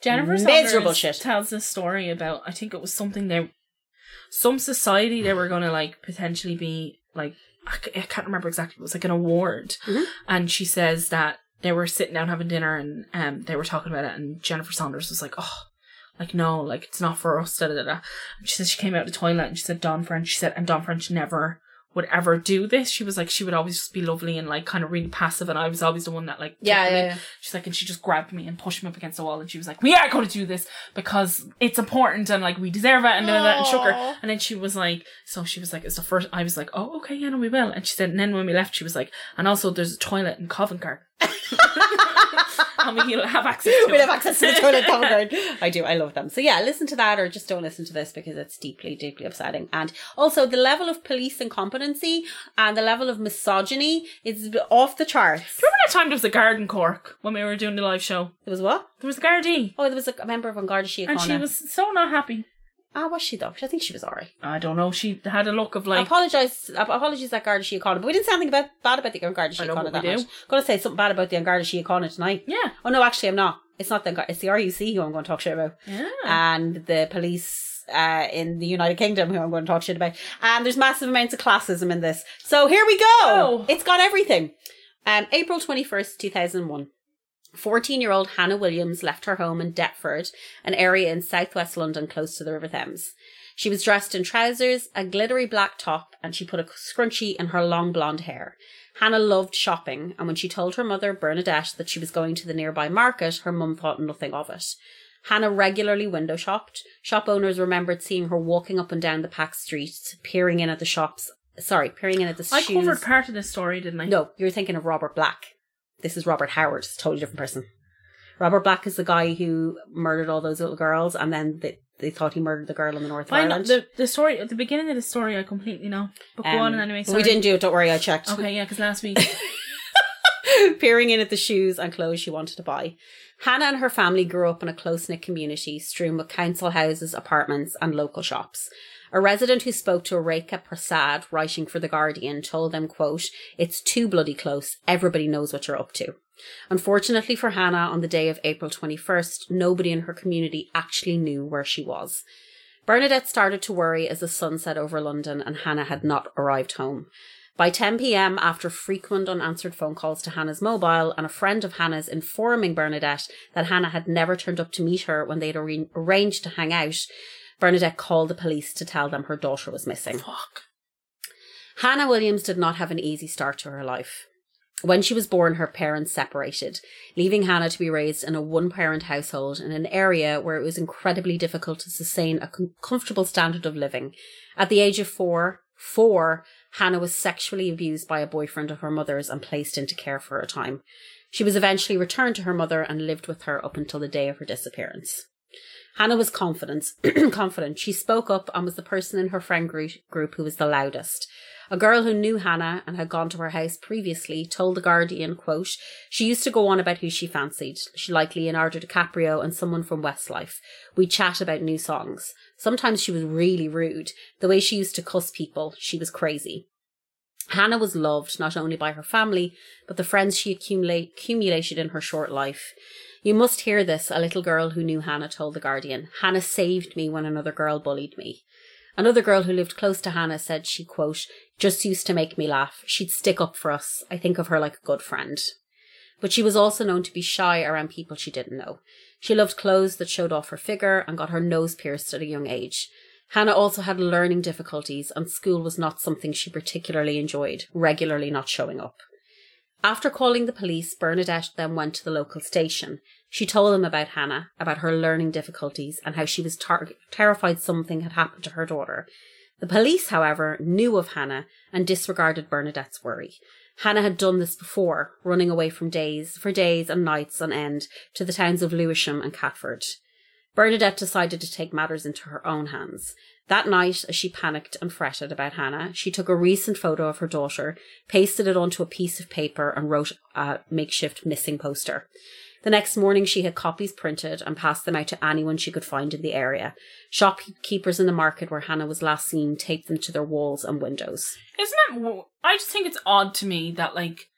S1: Jennifer
S2: Miserable
S1: Saunders
S2: shit.
S1: tells this story about. I think it was something they, some society they were gonna like potentially be like. I can't remember exactly. It was like an award,
S2: Mhm.
S1: and she says that they were sitting down having dinner and um they were talking about it, and Jennifer Saunders was like, "Oh, like no, like it's not for us." Da da da. And she said she came out of the toilet and she said Dawn French. She said and Dawn French never would ever do this. She was like she would always just be lovely and like kind of really passive, and I was always the one that like
S2: Yeah, yeah, yeah.
S1: She's like, and she just grabbed me and pushed me up against the wall, and she was like, "We are going to do this because it's important and like we deserve it," and da, da, and shook her. And then she was like, "So she was like, it's the first. I was like, "Oh, okay, yeah, no, we will." And she said, and then when we left, she was like, "And also, there's a toilet in Covent Garden." and we'll have access to
S2: We'll
S1: it.
S2: have access to the toilet cover. I do. I love them. So yeah, listen to that or just don't listen to this because it's deeply, deeply upsetting. And also the level of police incompetency and the level of misogyny is off the charts.
S1: Remember that time there was a guard in Cork when we were doing the live show?
S2: It was what?
S1: There was a guardie,
S2: Oh, there was a member of An Garda Síochána.
S1: and she was so not happy.
S2: Ah, was she though? I think she was alright.
S1: I don't know. She had a look of like
S2: apologise. Apologies that Garda Síochána, but we didn't say anything about bad about the Garda Síochána that much. Gonna say something bad about the Garda Síochána tonight.
S1: yeah,
S2: Oh no, actually, I'm not. It's not the it's the RUC who I'm going to talk shit about.
S1: yeah.
S2: and the police uh, in the United Kingdom, who I'm going to talk shit about. And there's massive amounts of classism in this. So here we go.
S1: Oh.
S2: It's got everything. Um, April 21st, 2001. 14 year old Hannah Williams left her home in Deptford, an area in southwest London close to the River Thames. She was dressed in trousers, a glittery black top, and she put a scrunchie in her long blonde hair. Hannah loved shopping, and when she told her mother, Bernadette, that she was going to the nearby market, her mum thought nothing of it. Hannah regularly window shopped. Shop owners remembered seeing her walking up and down the packed streets, peering in at the shops Sorry, peering in at the
S1: I
S2: shoes.
S1: covered part of this story, didn't I?
S2: No, you're thinking of Robert Black. This is Robert Howard. It's a totally different person. Robert Black is the guy who murdered all those little girls, and then they, they thought he murdered the girl in the north
S1: know,
S2: Ireland.
S1: the the story at the beginning of the story, I completely know. But go
S2: Um,
S1: on anyway. Sorry.
S2: we didn't do it. Don't worry, I checked.
S1: Okay, yeah, because last week.
S2: peering in at the shoes and clothes she wanted to buy. Hannah and her family grew up in a close knit community strewn with council houses, apartments, and local shops. A resident who spoke to Rekha Prasad, writing for The Guardian, told them, quote, It's too bloody close. Everybody knows what you're up to. Unfortunately for Hannah, on the day of April 21st, nobody in her community actually knew where she was. Bernadette started to worry as the sun set over London and Hannah had not arrived home. By 10 pm, after frequent unanswered phone calls to Hannah's mobile and a friend of Hannah's informing Bernadette that Hannah had never turned up to meet her when they'd arranged to hang out, Bernadette called the police to tell them her daughter was missing.
S1: Fuck.
S2: Hannah Williams did not have an easy start to her life. When she was born, her parents separated, leaving Hannah to be raised in a one parent household in an area where it was incredibly difficult to sustain a com- comfortable standard of living. At the age of four, four, Hannah was sexually abused by a boyfriend of her mother's and placed into care for a time. She was eventually returned to her mother and lived with her up until the day of her disappearance. Hannah was confident. confident. She spoke up and was the person in her friend group, who was the loudest. A girl who knew Hannah and had gone to her house previously told the Guardian, quote, She used to go on about who she fancied. She liked Leonardo DiCaprio and someone from Westlife. We'd chat about new songs. Sometimes she was really rude. The way she used to cuss people, she was crazy. Hannah was loved not only by her family, but the friends she accumulate, accumulated in her short life. You must hear this, a little girl who knew Hannah told The Guardian. Hannah saved me when another girl bullied me. Another girl who lived close to Hannah said she, quote, just used to make me laugh. She'd stick up for us. I think of her like a good friend. But she was also known to be shy around people she didn't know. She loved clothes that showed off her figure and got her nose pierced at a young age. Hannah also had learning difficulties and school was not something she particularly enjoyed, regularly not showing up. After calling the police, Bernadette then went to the local station. She told them about Hannah, about her learning difficulties, and how she was tar- terrified something had happened to her daughter. The police, however, knew of Hannah and disregarded Bernadette's worry. Hannah had done this before, running away from days for days and nights on end to the towns of Lewisham and Catford. Bernadette decided to take matters into her own hands. That night, as she panicked and fretted about Hannah, she took a recent photo of her daughter, pasted it onto a piece of paper, and wrote a makeshift missing poster. The next morning, she had copies printed and passed them out to anyone she could find in the area. Shopkeepers in the market where Hannah was last seen taped them to their walls and windows.
S1: Isn't that? I just think it's odd to me that like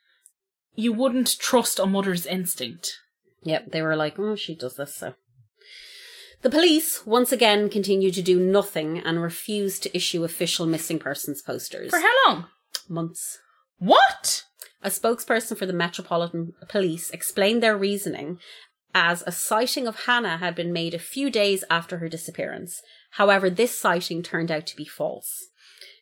S1: you wouldn't trust a mother's instinct.
S2: Yep, they were like, oh, she does this, so. The police once again continued to do nothing and refused to issue official missing persons posters.
S1: For how long?
S2: months.
S1: What?
S2: A spokesperson for the Metropolitan Police explained their reasoning as a sighting of Hannah had been made a few days after her disappearance. However, this sighting turned out to be false.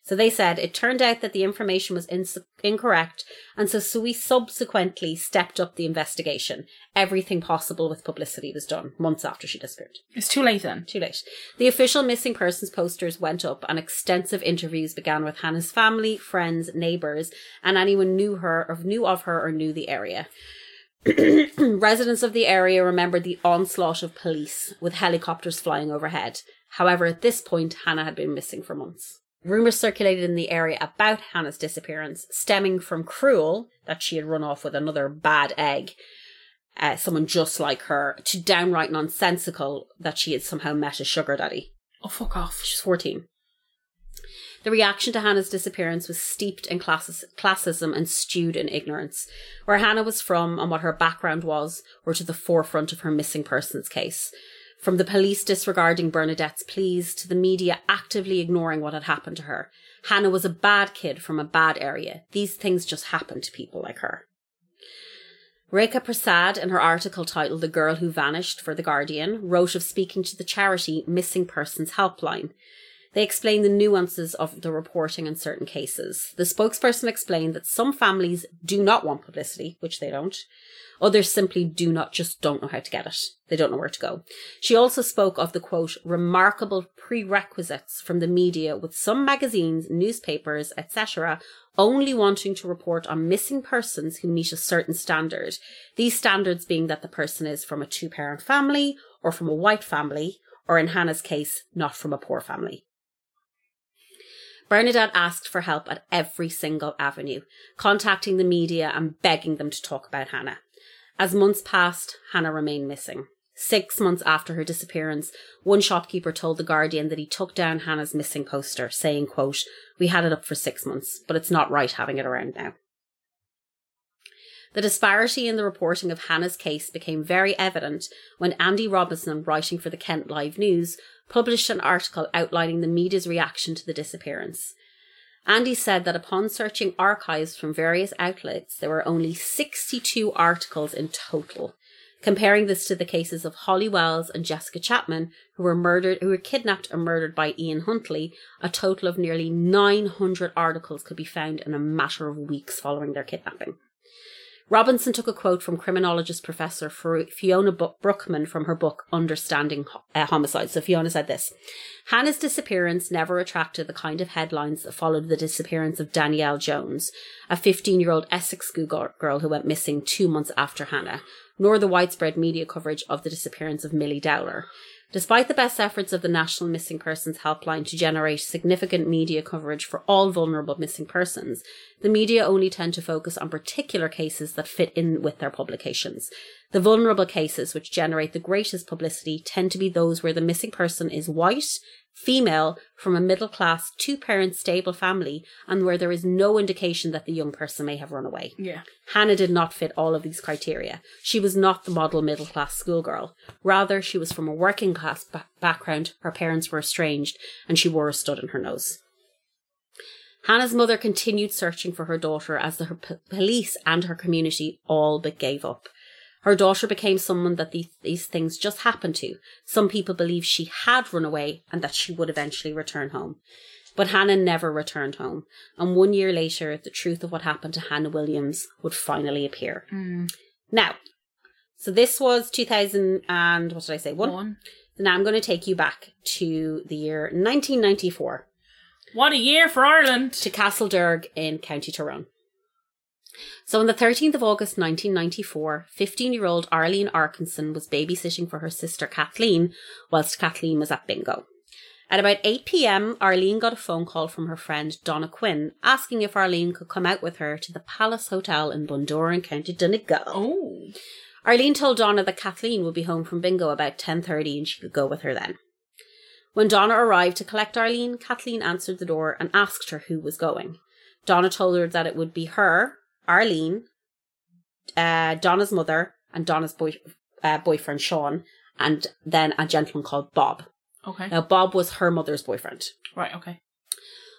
S2: So they said it turned out that the information was ins- incorrect, and so, we subsequently stepped up the investigation. Everything possible with publicity was done months after she disappeared.
S1: It's too late then.
S2: Too late. The official missing persons posters went up, and extensive interviews began with Hannah's family, friends, neighbours, and anyone knew her or knew of her or knew the area. Residents of the area remembered the onslaught of police with helicopters flying overhead. However, at this point, Hannah had been missing for months. Rumours circulated in the area about Hannah's disappearance, stemming from cruel that she had run off with another bad egg, uh, someone just like her, to downright nonsensical that she had somehow met a sugar daddy.
S1: Oh fuck off.
S2: She's 14. The reaction to Hannah's disappearance was steeped in classis- classism and stewed in ignorance. Where Hannah was from and what her background was were to the forefront of her missing persons case. From the police disregarding Bernadette's pleas to the media actively ignoring what had happened to her. Hannah was a bad kid from a bad area. These things just happen to people like her. Rekha Prasad, in her article titled The Girl Who Vanished for The Guardian, wrote of speaking to the charity Missing Persons Helpline. They explain the nuances of the reporting in certain cases. The spokesperson explained that some families do not want publicity, which they don't. Others simply do not, just don't know how to get it. They don't know where to go. She also spoke of the quote, remarkable prerequisites from the media with some magazines, newspapers, etc., only wanting to report on missing persons who meet a certain standard. These standards being that the person is from a two parent family or from a white family, or in Hannah's case, not from a poor family. Bernadette asked for help at every single avenue, contacting the media and begging them to talk about Hannah. As months passed, Hannah remained missing. Six months after her disappearance, one shopkeeper told The Guardian that he took down Hannah's missing poster, saying, quote, We had it up for six months, but it's not right having it around now. The disparity in the reporting of Hannah's case became very evident when Andy Robinson, writing for the Kent Live News, published an article outlining the media's reaction to the disappearance. Andy said that upon searching archives from various outlets, there were only 62 articles in total. Comparing this to the cases of Holly Wells and Jessica Chapman, who were murdered, who were kidnapped and murdered by Ian Huntley, a total of nearly 900 articles could be found in a matter of weeks following their kidnapping. Robinson took a quote from criminologist Professor Fiona Brookman from her book Understanding uh, Homicide. So Fiona said this Hannah's disappearance never attracted the kind of headlines that followed the disappearance of Danielle Jones, a 15 year old Essex schoolgirl who went missing two months after Hannah, nor the widespread media coverage of the disappearance of Milly Dowler. Despite the best efforts of the National Missing Persons Helpline to generate significant media coverage for all vulnerable missing persons, the media only tend to focus on particular cases that fit in with their publications. The vulnerable cases which generate the greatest publicity tend to be those where the missing person is white, female, from a middle class, two parent stable family, and where there is no indication that the young person may have run away.
S1: Yeah.
S2: Hannah did not fit all of these criteria. She was not the model middle class schoolgirl. Rather, she was from a working class ba- background, her parents were estranged, and she wore a stud in her nose. Hannah's mother continued searching for her daughter as the her p- police and her community all but gave up. Her daughter became someone that these, these things just happened to. Some people believe she had run away and that she would eventually return home. But Hannah never returned home, and one year later, the truth of what happened to Hannah Williams would finally appear. Hmm. Now, so this was 2000 and what did I say? One.
S1: One.
S2: Now I'm going to take you back to the year 1994
S1: What a year for Ireland.
S2: to Castlederg in County Tyrone. So on the 13th of August 1994, 15 year old Arlene Arkinson was babysitting for her sister Kathleen whilst Kathleen was at bingo. At about 8 pm, Arlene got a phone call from her friend Donna Quinn asking if Arlene could come out with her to the Palace Hotel in Bundoran in County Donegal.
S1: Oh.
S2: Arlene told Donna that Kathleen would be home from bingo about 10.30 and she could go with her then. When Donna arrived to collect Arlene, Kathleen answered the door and asked her who was going. Donna told her that it would be her, Arlene, uh, Donna's mother, and Donna's boy, uh, boyfriend Sean, and then a gentleman called Bob.
S1: Okay.
S2: Now, Bob was her mother's boyfriend.
S1: Right, okay.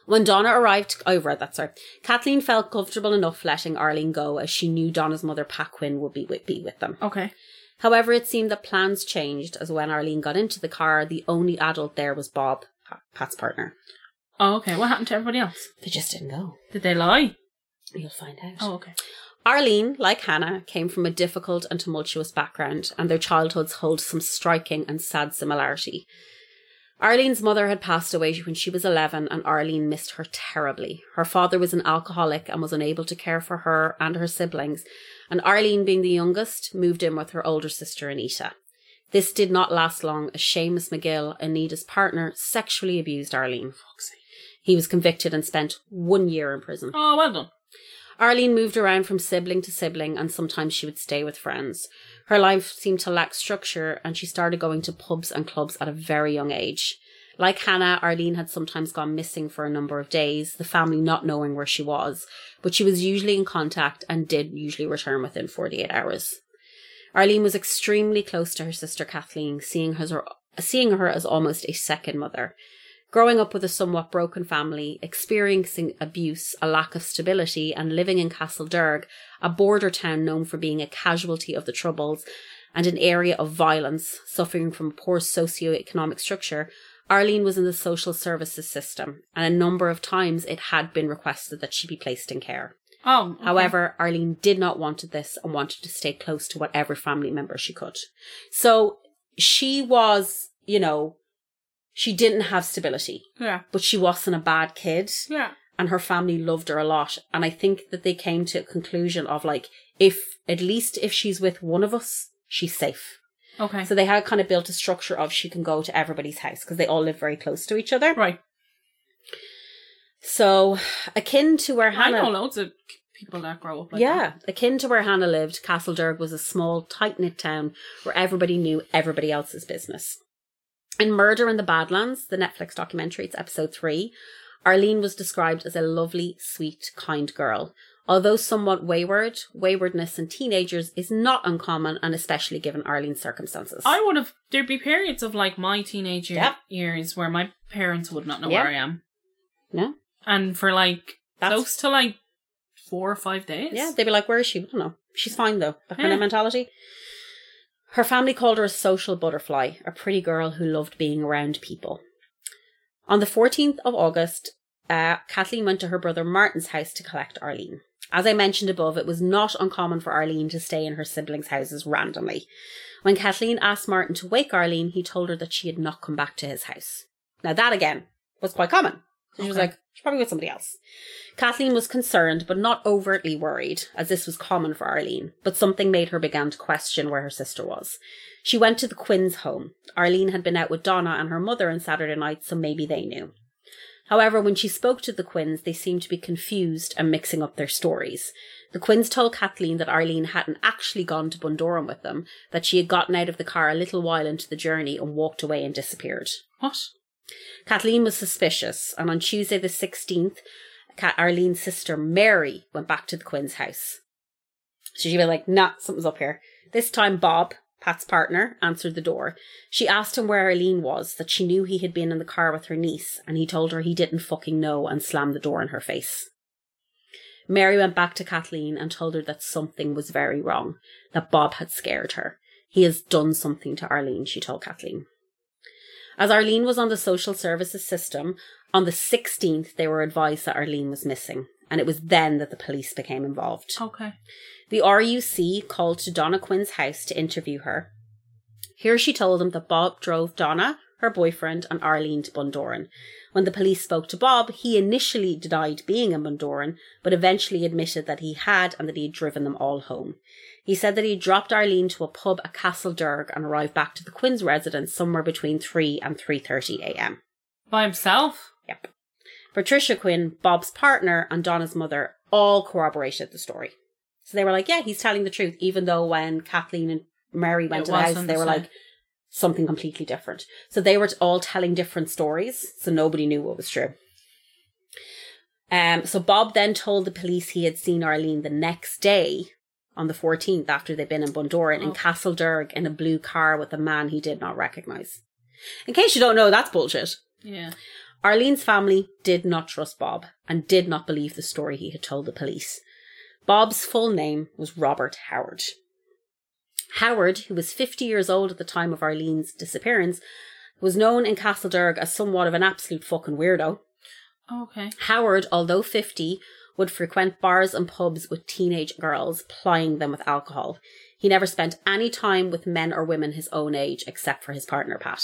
S2: When Donna arrived, oh, I read that, sorry. Kathleen felt comfortable enough letting Arlene go as she knew Donna's mother, Pat Quinn, would be with, be with them.
S1: Okay.
S2: However, it seemed that plans changed as when Arlene got into the car, the only adult there was Bob, Pat's partner.
S1: Oh, okay. What happened to everybody else?
S2: They just didn't go.
S1: Did they lie?
S2: You'll find out.
S1: Oh, okay.
S2: Arlene, like Hannah, came from a difficult and tumultuous background, and their childhoods hold some striking and sad similarity. Arlene's mother had passed away when she was 11, and Arlene missed her terribly. Her father was an alcoholic and was unable to care for her and her siblings, and Arlene, being the youngest, moved in with her older sister Anita. This did not last long as Seamus McGill, Anita's partner, sexually abused Arlene. He was convicted and spent one year in prison.
S1: Oh, well done.
S2: Arlene moved around from sibling to sibling, and sometimes she would stay with friends. Her life seemed to lack structure, and she started going to pubs and clubs at a very young age. Like Hannah, Arlene had sometimes gone missing for a number of days, the family not knowing where she was, but she was usually in contact and did usually return within 48 hours. Arlene was extremely close to her sister Kathleen, seeing her, seeing her as almost a second mother. Growing up with a somewhat broken family, experiencing abuse, a lack of stability, and living in Castle Castlederg, a border town known for being a casualty of the Troubles, and an area of violence, suffering from poor socio-economic structure, Arlene was in the social services system, and a number of times it had been requested that she be placed in care.
S1: Oh, okay.
S2: However, Arlene did not want this and wanted to stay close to whatever family member she could. So she was, you know, she didn't have stability,
S1: yeah,
S2: but she wasn't a bad kid
S1: yeah,
S2: and her family loved her a lot. And I think that they came to a conclusion of like, if at least if she's with one of us, she's safe.
S1: okay,
S2: So they had kind of built a structure of she can go to everybody's house because they all live very close to each other.
S1: right.
S2: So akin to where
S1: I
S2: Hannah
S1: know loads of people that grow up like
S2: yeah, akin to where Hannah lived, Castlederg was a small, tight knit town where everybody knew everybody else's business. In Murder in the Badlands, the Netflix documentary, it's episode three, Arlene was described as a lovely, sweet, kind girl. Although somewhat wayward, waywardness in teenagers is not uncommon and especially given Arlene's circumstances.
S1: I would have. There'd be periods of like my teenage year-
S2: Yep.
S1: years where my parents would not know
S2: Yeah.
S1: where I am,
S2: yeah,
S1: and for like
S2: That's-
S1: close to like four or five days.
S2: yeah, they'd be like, "Where is she?" I don't know. She's fine though. That kind
S1: Yeah.
S2: of mentality. Her family called her a social butterfly, a pretty girl who loved being around people. On the 14th of August, uh, Kathleen went to her brother Martin's house to collect Arlene. As I mentioned above, it was not uncommon for Arlene to stay in her siblings' houses randomly. When Kathleen asked Martin to wake Arlene, he told her that she had not come back to his house. Now, that again was quite common. She was like, she's probably with somebody else. Kathleen was concerned, but not overtly worried, as this was common for Arlene, but something made her begin to question where her sister was. She went to the Quinn's home. Arlene had been out with Donna and her mother on Saturday night, so maybe they knew. However, when she spoke to the Quinns, they seemed to be confused and mixing up their stories. The Quinns told Kathleen that Arlene hadn't actually gone to Bundoran with them, that she had gotten out of the car a little while into the journey and walked away and disappeared.
S1: What?
S2: Kathleen was suspicious, and on Tuesday the 16th, Ca- Arlene's sister Mary went back to the Quinn's house. So she was like, nah, something's up here. This time, Bob, Pat's partner, answered the door. She asked him where Arlene was, that she knew he had been in the car with her niece, and he told her he didn't fucking know and slammed the door in her face. Mary went back to Kathleen and told her that something was very wrong, that Bob had scared her. He has done something to Arlene, she told Kathleen. As Arlene was on the social services system, on the 16th they were advised that Arlene was missing, and it was then that the police became involved.
S1: Okay.
S2: The RUC called to Donna Quinn's house to interview her. Here she told them that Bob drove Donna, her boyfriend, and Arlene to Bundoran. When the police spoke to Bob, he initially denied being in Bundoran, but eventually admitted that he had and that he had driven them all home. He said that he dropped Arlene to a pub at Castlederg and arrived back to the Quinn's residence somewhere between 3 and 3.30 a.m.
S1: By himself?
S2: Yep. Patricia Quinn, Bob's partner, and Donna's mother all corroborated the story. So they were like, yeah, he's telling the truth, even though when Kathleen and Mary went
S1: It
S2: to the house, they were like something completely different. So they were all telling different stories, so nobody knew what was true. Um, so Bob then told the police he had seen Arlene the next day on the 14th after they'd been in Bundoran in
S1: Oh.
S2: Castlederg in a blue car with a man he did not recognise. In case you don't know, that's bullshit.
S1: Yeah.
S2: Arlene's family did not trust Bob and did not believe the story he had told the police. Bob's full name was Robert Howard. Howard, who was 50 years old at the time of Arlene's disappearance, was known in Castlederg as somewhat of an absolute fucking weirdo.
S1: Okay.
S2: Howard, although 50, would frequent bars and pubs with teenage girls, plying them with alcohol. He never spent any time with men or women his own age except for his partner Pat.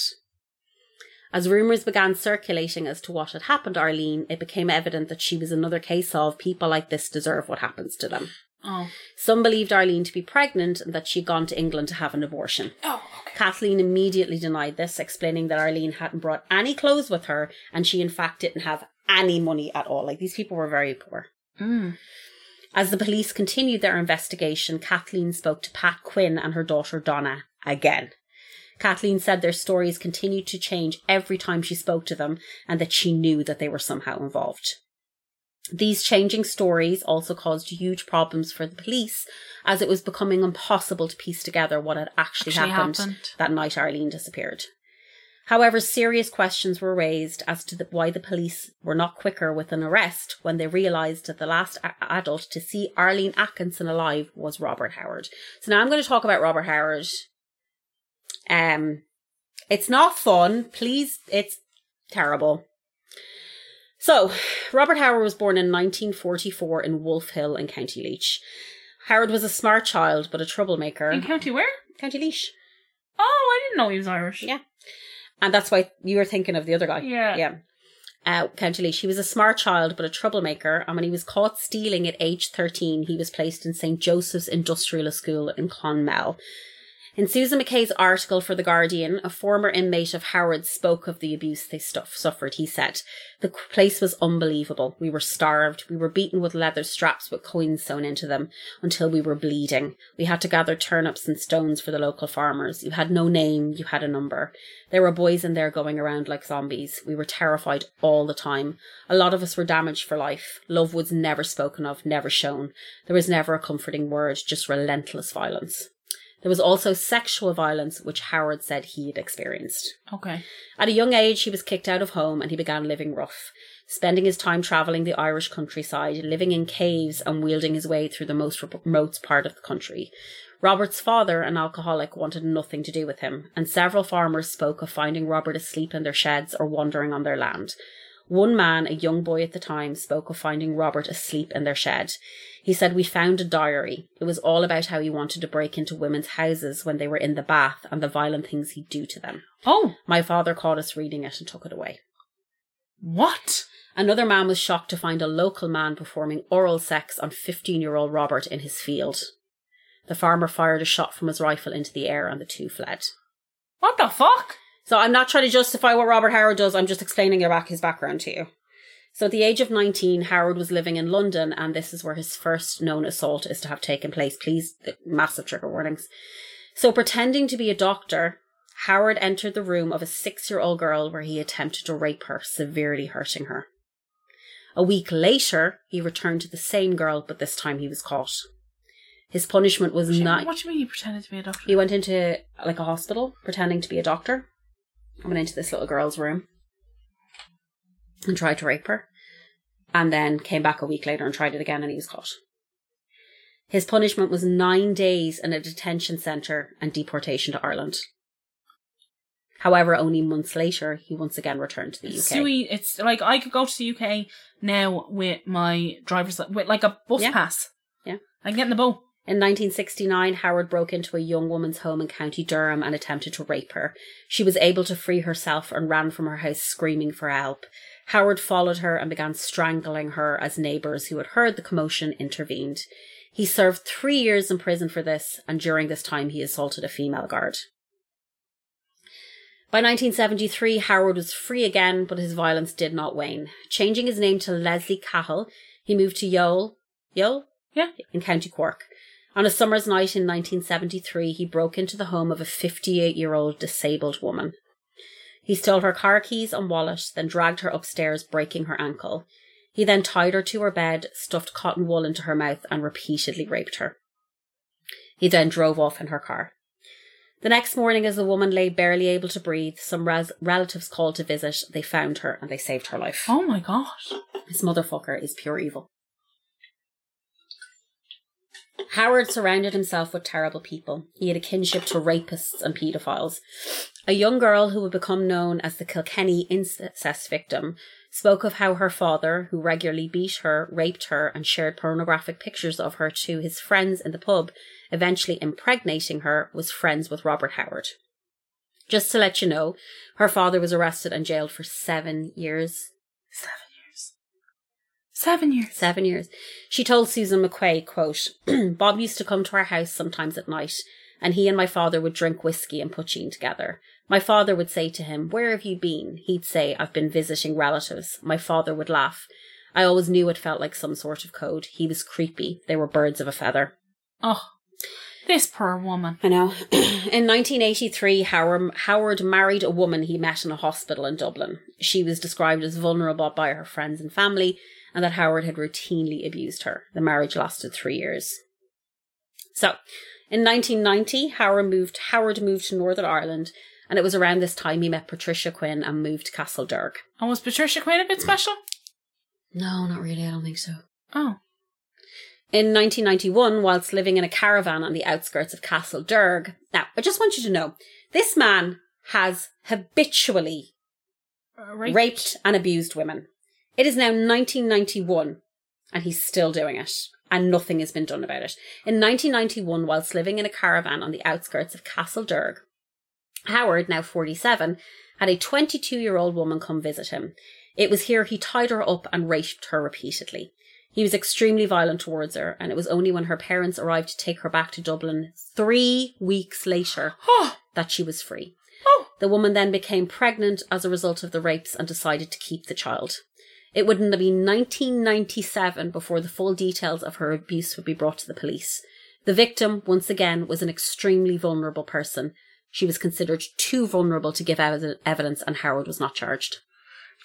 S2: As rumours began circulating as to what had happened to Arlene, it became evident that she was another case of people like this deserve what happens to them.
S1: Oh.
S2: Some believed Arlene to be pregnant and that she'd gone to England to have an abortion.
S1: Oh, okay.
S2: Kathleen immediately denied this, explaining that Arlene hadn't brought any clothes with her and she, in fact, didn't have any money at all. Like, these people were very poor.
S1: Mm.
S2: As the police continued their investigation, Kathleen spoke to Pat Quinn and her daughter Donna again. Kathleen said their stories continued to change every time she spoke to them and that she knew that they were somehow involved. These changing stories also caused huge problems for the police as it was becoming impossible to piece together what had actually,
S1: Actually
S2: happened,
S1: happened.
S2: that night Arlene disappeared. However, serious questions were raised as to the, why the police were not quicker with an arrest when they realised that the last a- adult to see Arlene Arkinson alive was Robert Howard. So now I'm going to talk about Robert Howard. Um, it's not fun. Please, it's Terrible. So, Robert Howard was born in 1944 in Wolf Hill in County Laois. Howard was a smart child, but a troublemaker.
S1: In County where?
S2: County Laois.
S1: Oh, I didn't know he was Irish.
S2: Yeah. And that's why you were thinking of the other guy.
S1: Yeah.
S2: Yeah. Uh, County Laois. He was a smart child, but a troublemaker. And when he was caught stealing at age 13, he was placed in St. Joseph's Industrial School in Clonmel. In Susan McKay's article for The Guardian, a former inmate of Howard spoke of the abuse they stuff, suffered. He said, The place was unbelievable. We were starved. We were beaten with leather straps with coins sewn into them until we were bleeding. We had to gather turnips and stones for the local farmers. You had no name, you had a number. There were boys in there going around like zombies. We were terrified all the time. A lot of us were damaged for life. Love was never spoken of, never shown. There was never a comforting word, just relentless violence. There was also sexual violence, which Howard said he had experienced.
S1: Okay.
S2: At a young age, he was kicked out of home and he began living rough, spending his time travelling the Irish countryside, living in caves and wielding his way through the most remote part of the country. Robert's father, an alcoholic, wanted nothing to do with him, and several farmers spoke of finding Robert asleep in their sheds or wandering on their land. One man, a young boy at the time, spoke of finding Robert asleep in their shed. He said, We found a diary. It was all about how he wanted to break into women's houses when they were in the bath and the violent things he'd do to them.
S1: Oh,
S2: My father caught us reading it and took it away.
S1: what?
S2: Another man was shocked to find a local man performing oral sex on 15 year old Robert in his field. The farmer fired a shot from his rifle into the air and the two fled.
S1: What the fuck?
S2: So I'm not trying to justify what Robert Howard does, I'm just explaining his background to you. So at the age of 19, Howard was living in London, and this is where his first known assault is to have taken place. Please, uh, massive trigger warnings. So pretending to be a doctor, Howard entered the room of a six year old girl where he attempted to rape her, severely hurting her. A week later, he returned to the same girl, but this time he was caught. His punishment was not.
S1: What do you mean he pretended to be a doctor?
S2: He went into like a hospital pretending to be a doctor. I went into this little girl's room and tried to rape her. And then came back a week later and tried it again and he was caught. His punishment was nine days in a detention centre and deportation to Ireland. However, only months later, he once again returned to the UK.
S1: It's like I could go to the UK now with my driver's with like a bus
S2: Yeah.
S1: pass.
S2: Yeah.
S1: I can get in the boat.
S2: In 1969, Howard broke into a young woman's home in County Durham and attempted to rape her. She was able to free herself and ran from her house screaming for help. Howard followed her and began strangling her as neighbours who had heard the commotion intervened. He served three years in prison for this, and during this time he assaulted a female guard. By 1973, Howard was free again, but his violence did not wane. Changing his name to Leslie Cahill, he moved to Youghal, Youghal?
S1: Yeah.
S2: In County Cork. On a summer's night in 1973, he broke into the home of a 58 year old disabled woman. He stole her car keys and wallet, then dragged her upstairs, breaking her ankle. He then tied her to her bed, stuffed cotton wool into her mouth, and repeatedly raped her. He then drove off in her car. The next morning, as the woman lay barely able to breathe, some res- relatives called to visit. They found her and they saved her life.
S1: Oh my god.
S2: This motherfucker is pure evil. Howard surrounded himself with terrible people. He had a kinship to rapists and paedophiles. A young girl who would become known as the Kilkenny incest victim spoke of how her father, who regularly beat her, raped her, and shared pornographic pictures of her to his friends in the pub, eventually impregnating her, was friends with Robert Howard. Just to let you know, her father was arrested and jailed for seven years.
S1: Seven. Seven years.
S2: Seven years. She told Susan McKay, quote, Bob used to come to our house sometimes at night, and he and my father would drink whiskey and poaching together. My father would say to him, Where have you been? He'd say, I've been visiting relatives. My father would laugh. I always knew it felt like some sort of code. He was creepy. They were birds of a feather.
S1: Oh, this poor woman.
S2: I know. in 1983, Howard, Howard married a woman he met in a hospital in Dublin. She was described as vulnerable by her friends and family, and that Howard had routinely abused her. The marriage lasted three years. So, in 1990, Howard moved, Howard moved to Northern Ireland, and it was around this time he met Patricia Quinn and moved to Castle Castlederg.
S1: And was Patricia Quinn a bit special?
S2: No, not really. I don't think so.
S1: Oh.
S2: In 1991, whilst living in a caravan on the outskirts of Castlederg. Now, I just want you to know this man has habitually
S1: Uh,
S2: raped. and abused women. It is now 1991 and he's still doing it and nothing has been done about it. In 1991, whilst living in a caravan on the outskirts of Castlederg, Howard, now 47, had a 22 year old woman come visit him. It was here he tied her up and raped her repeatedly. He was extremely violent towards her, and it was only when her parents arrived to take her back to Dublin three weeks later that she was free.
S1: oh,
S2: The woman then became pregnant as a result of the rapes and decided to keep the child. It wouldn't have been 1997 before the full details of her abuse would be brought to the police. The victim, once again, was an extremely vulnerable person. She was considered too vulnerable to give ev- evidence, and Howard was not charged.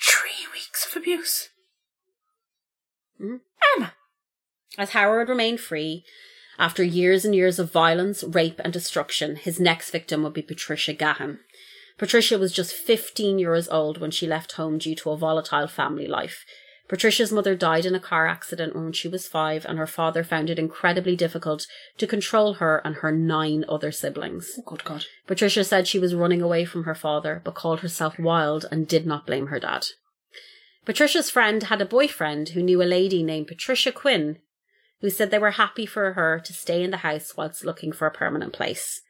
S1: three weeks of abuse.
S2: Mhm.
S1: Emma.
S2: As Howard remained free, after years and years of violence, rape, and destruction, his next victim would be Patricia Gahan. Patricia was just 15 years old when she left home due to a volatile family life. Patricia's mother died in a car accident when she was five, and her father found it incredibly difficult to control her and her nine other siblings.
S1: Oh, good God.
S2: Patricia said she was running away from her father, but called herself wild and did not blame her dad. Patricia's friend had a boyfriend who knew a lady named Patricia Quinn, who said they were happy for her to stay in the house whilst looking for a permanent place.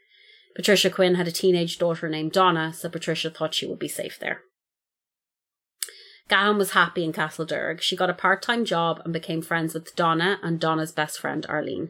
S2: Patricia Quinn had a teenage daughter named Donna, so Patricia thought she would be safe there. Gahan was happy in Castlederg. She got a part time job and became friends with Donna and Donna's best friend Arlene.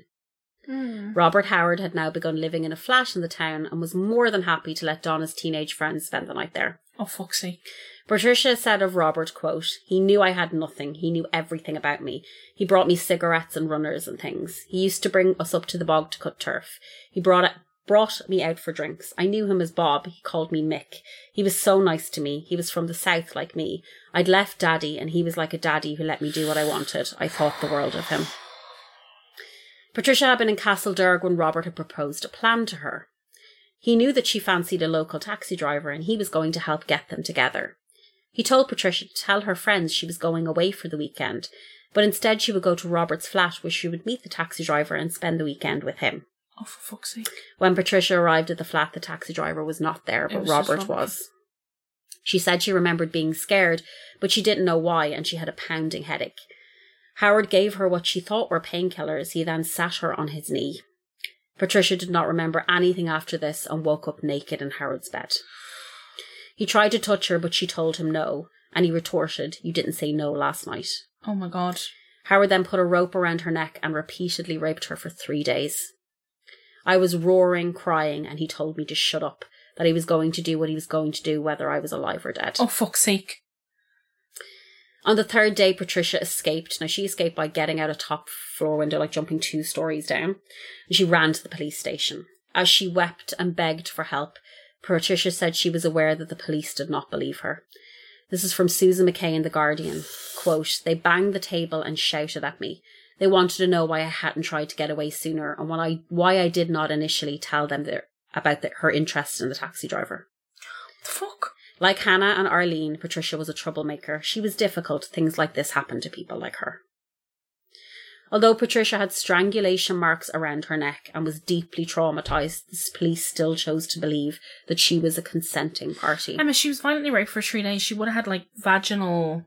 S2: Hmm. Robert Howard had now begun living in a flat in the town and was more than happy to let Donna's teenage friends spend the night there.
S1: Oh, fuck's sake.
S2: Patricia said of Robert, quote, He knew I had nothing. He knew everything about me. He brought me cigarettes and runners and things. He used to bring us up to the bog to cut turf. He brought it, brought me out for drinks. I knew him as Bob. He called me Mick. He was so nice to me. He was from the south like me. I'd left daddy and he was like a daddy who let me do what I wanted. I thought the world of him. Patricia had been in Castlederg when Robert had proposed a plan to her. He knew that she fancied a local taxi driver and he was going to help get them together. He told Patricia to tell her friends she was going away for the weekend, but instead she would go to Robert's flat where she would meet the taxi driver and spend the weekend with him.
S1: Oh, for fuck's sake.
S2: When Patricia arrived at the flat, the taxi driver was not there, but
S1: was just
S2: Robert
S1: Robert.
S2: was. She said she remembered being scared, but she didn't know why, and she had a pounding headache. Howard gave her what she thought were painkillers. He then sat her on his knee. Patricia did not remember anything after this and woke up naked in Howard's bed. He tried to touch her, but she told him no, and he retorted, You didn't say no last night.
S1: Oh, my God.
S2: Howard then put a rope around her neck and repeatedly raped her for three days. I was roaring, crying, and he told me to shut up, that he was going to do what he was going to do, whether I was alive or dead.
S1: Oh, fuck's sake.
S2: On the third day, Patricia escaped. Now, she escaped by getting out a top floor window, like jumping two stories down, and she ran to the police station. As she wept and begged for help, Patricia said she was aware that the police did not believe her. This is from Susan McKay in The Guardian. Quote, They banged the table and shouted at me. They wanted to know why I hadn't tried to get away sooner and why I, why I did not initially tell them their, about the, her interest in the taxi driver.
S1: The fuck?
S2: Like Hannah and Arlene, Patricia was a troublemaker. She was difficult. Things like this happened to people like her. Although Patricia had strangulation marks around her neck and was deeply traumatized, the police still chose to believe that she was a consenting party.
S1: Emma, she was violently raped for three days. She would have had, like, vaginal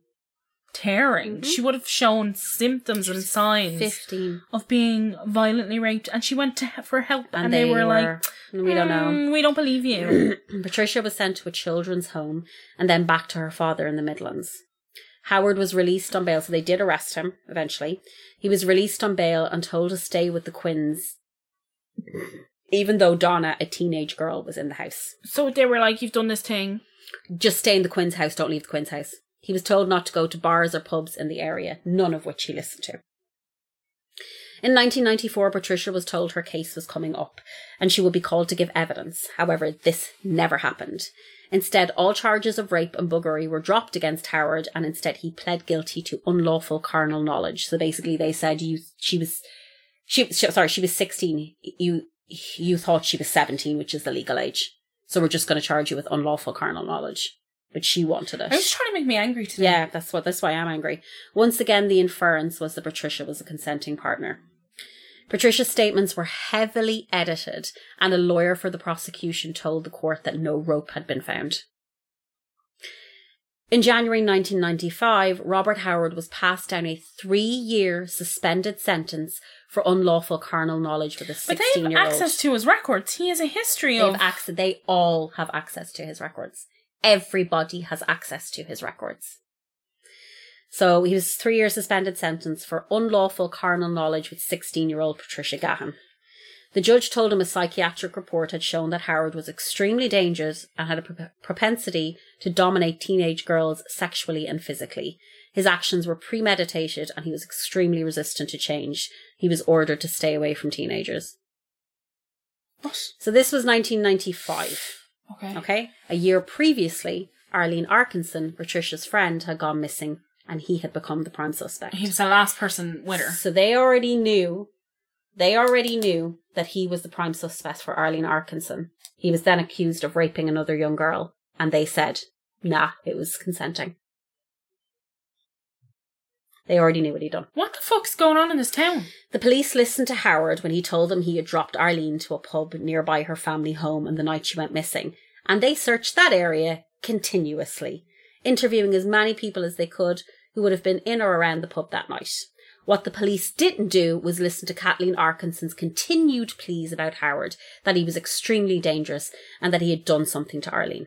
S1: tearing.
S2: Mhm.
S1: She would have shown symptoms and signs
S2: 15.
S1: of being violently raped. And she went to for help, and, they, were, like,
S2: we don't know.
S1: "Mm, we don't believe you.
S2: Patricia was sent to a children's home and then back to her father in the Midlands. Howard was released on bail, so they did arrest him eventually. He was released on bail and told to stay with the Quinns, even though Donna, a teenage girl, was in the house.
S1: so they were like, you've done this thing.
S2: Just stay in the Quinn's house, don't leave the Quinn's house. He was told not to go to bars or pubs in the area, none of which he listened to. In 1994, Patricia was told her case was coming up and she would be called to give evidence. However, this never happened. Instead, all charges of rape and buggery were dropped against Howard and instead he pled guilty to unlawful carnal knowledge. So basically they said you, she was, she, she sorry, she was 16. You, you thought she was 17, which is the legal age. So we're just going to charge you with unlawful carnal knowledge. But she wanted it.
S1: I was trying to make me angry today.
S2: Yeah, that's what that's why I'm angry. Once again, the inference was that Patricia was a consenting partner. Patricia's statements were heavily edited, and a lawyer for the prosecution told the court that no rope had been found. In January 1995, Robert Howard was passed down a three year suspended sentence for unlawful carnal knowledge with a 16 year old.
S1: But they
S2: 16
S1: have access to his records. He has a history
S2: They
S1: of.
S2: access. They all have access to his records. Everybody has access to his records. So he was three year suspended sentence for unlawful carnal knowledge with 16 year old Patricia Gahan. The judge told him a psychiatric report had shown that Howard was extremely dangerous and had a propensity to dominate teenage girls sexually and physically. His actions were premeditated and he was extremely resistant to change. He was ordered to stay away from teenagers.
S1: What?
S2: So this was 1995.
S1: Okay.
S2: Okay. A year previously, Arlene Arkinson, Patricia's friend, had gone missing and he had become the prime suspect.
S1: He was the last person with her.
S2: So they already knew, they already knew that he was the prime suspect for Arlene Arkinson. He was then accused of raping another young girl and they said, nah, it was consenting. They already knew what he'd done.
S1: What the fuck's going on in this town?
S2: The police listened to Howard when he told them he had dropped Arlene to a pub nearby her family home on the night she went missing, and they searched that area continuously, interviewing as many people as they could who would have been in or around the pub that night. What the police didn't do was listen to Kathleen Arkinson's continued pleas about Howard, that he was extremely dangerous and that he had done something to Arlene.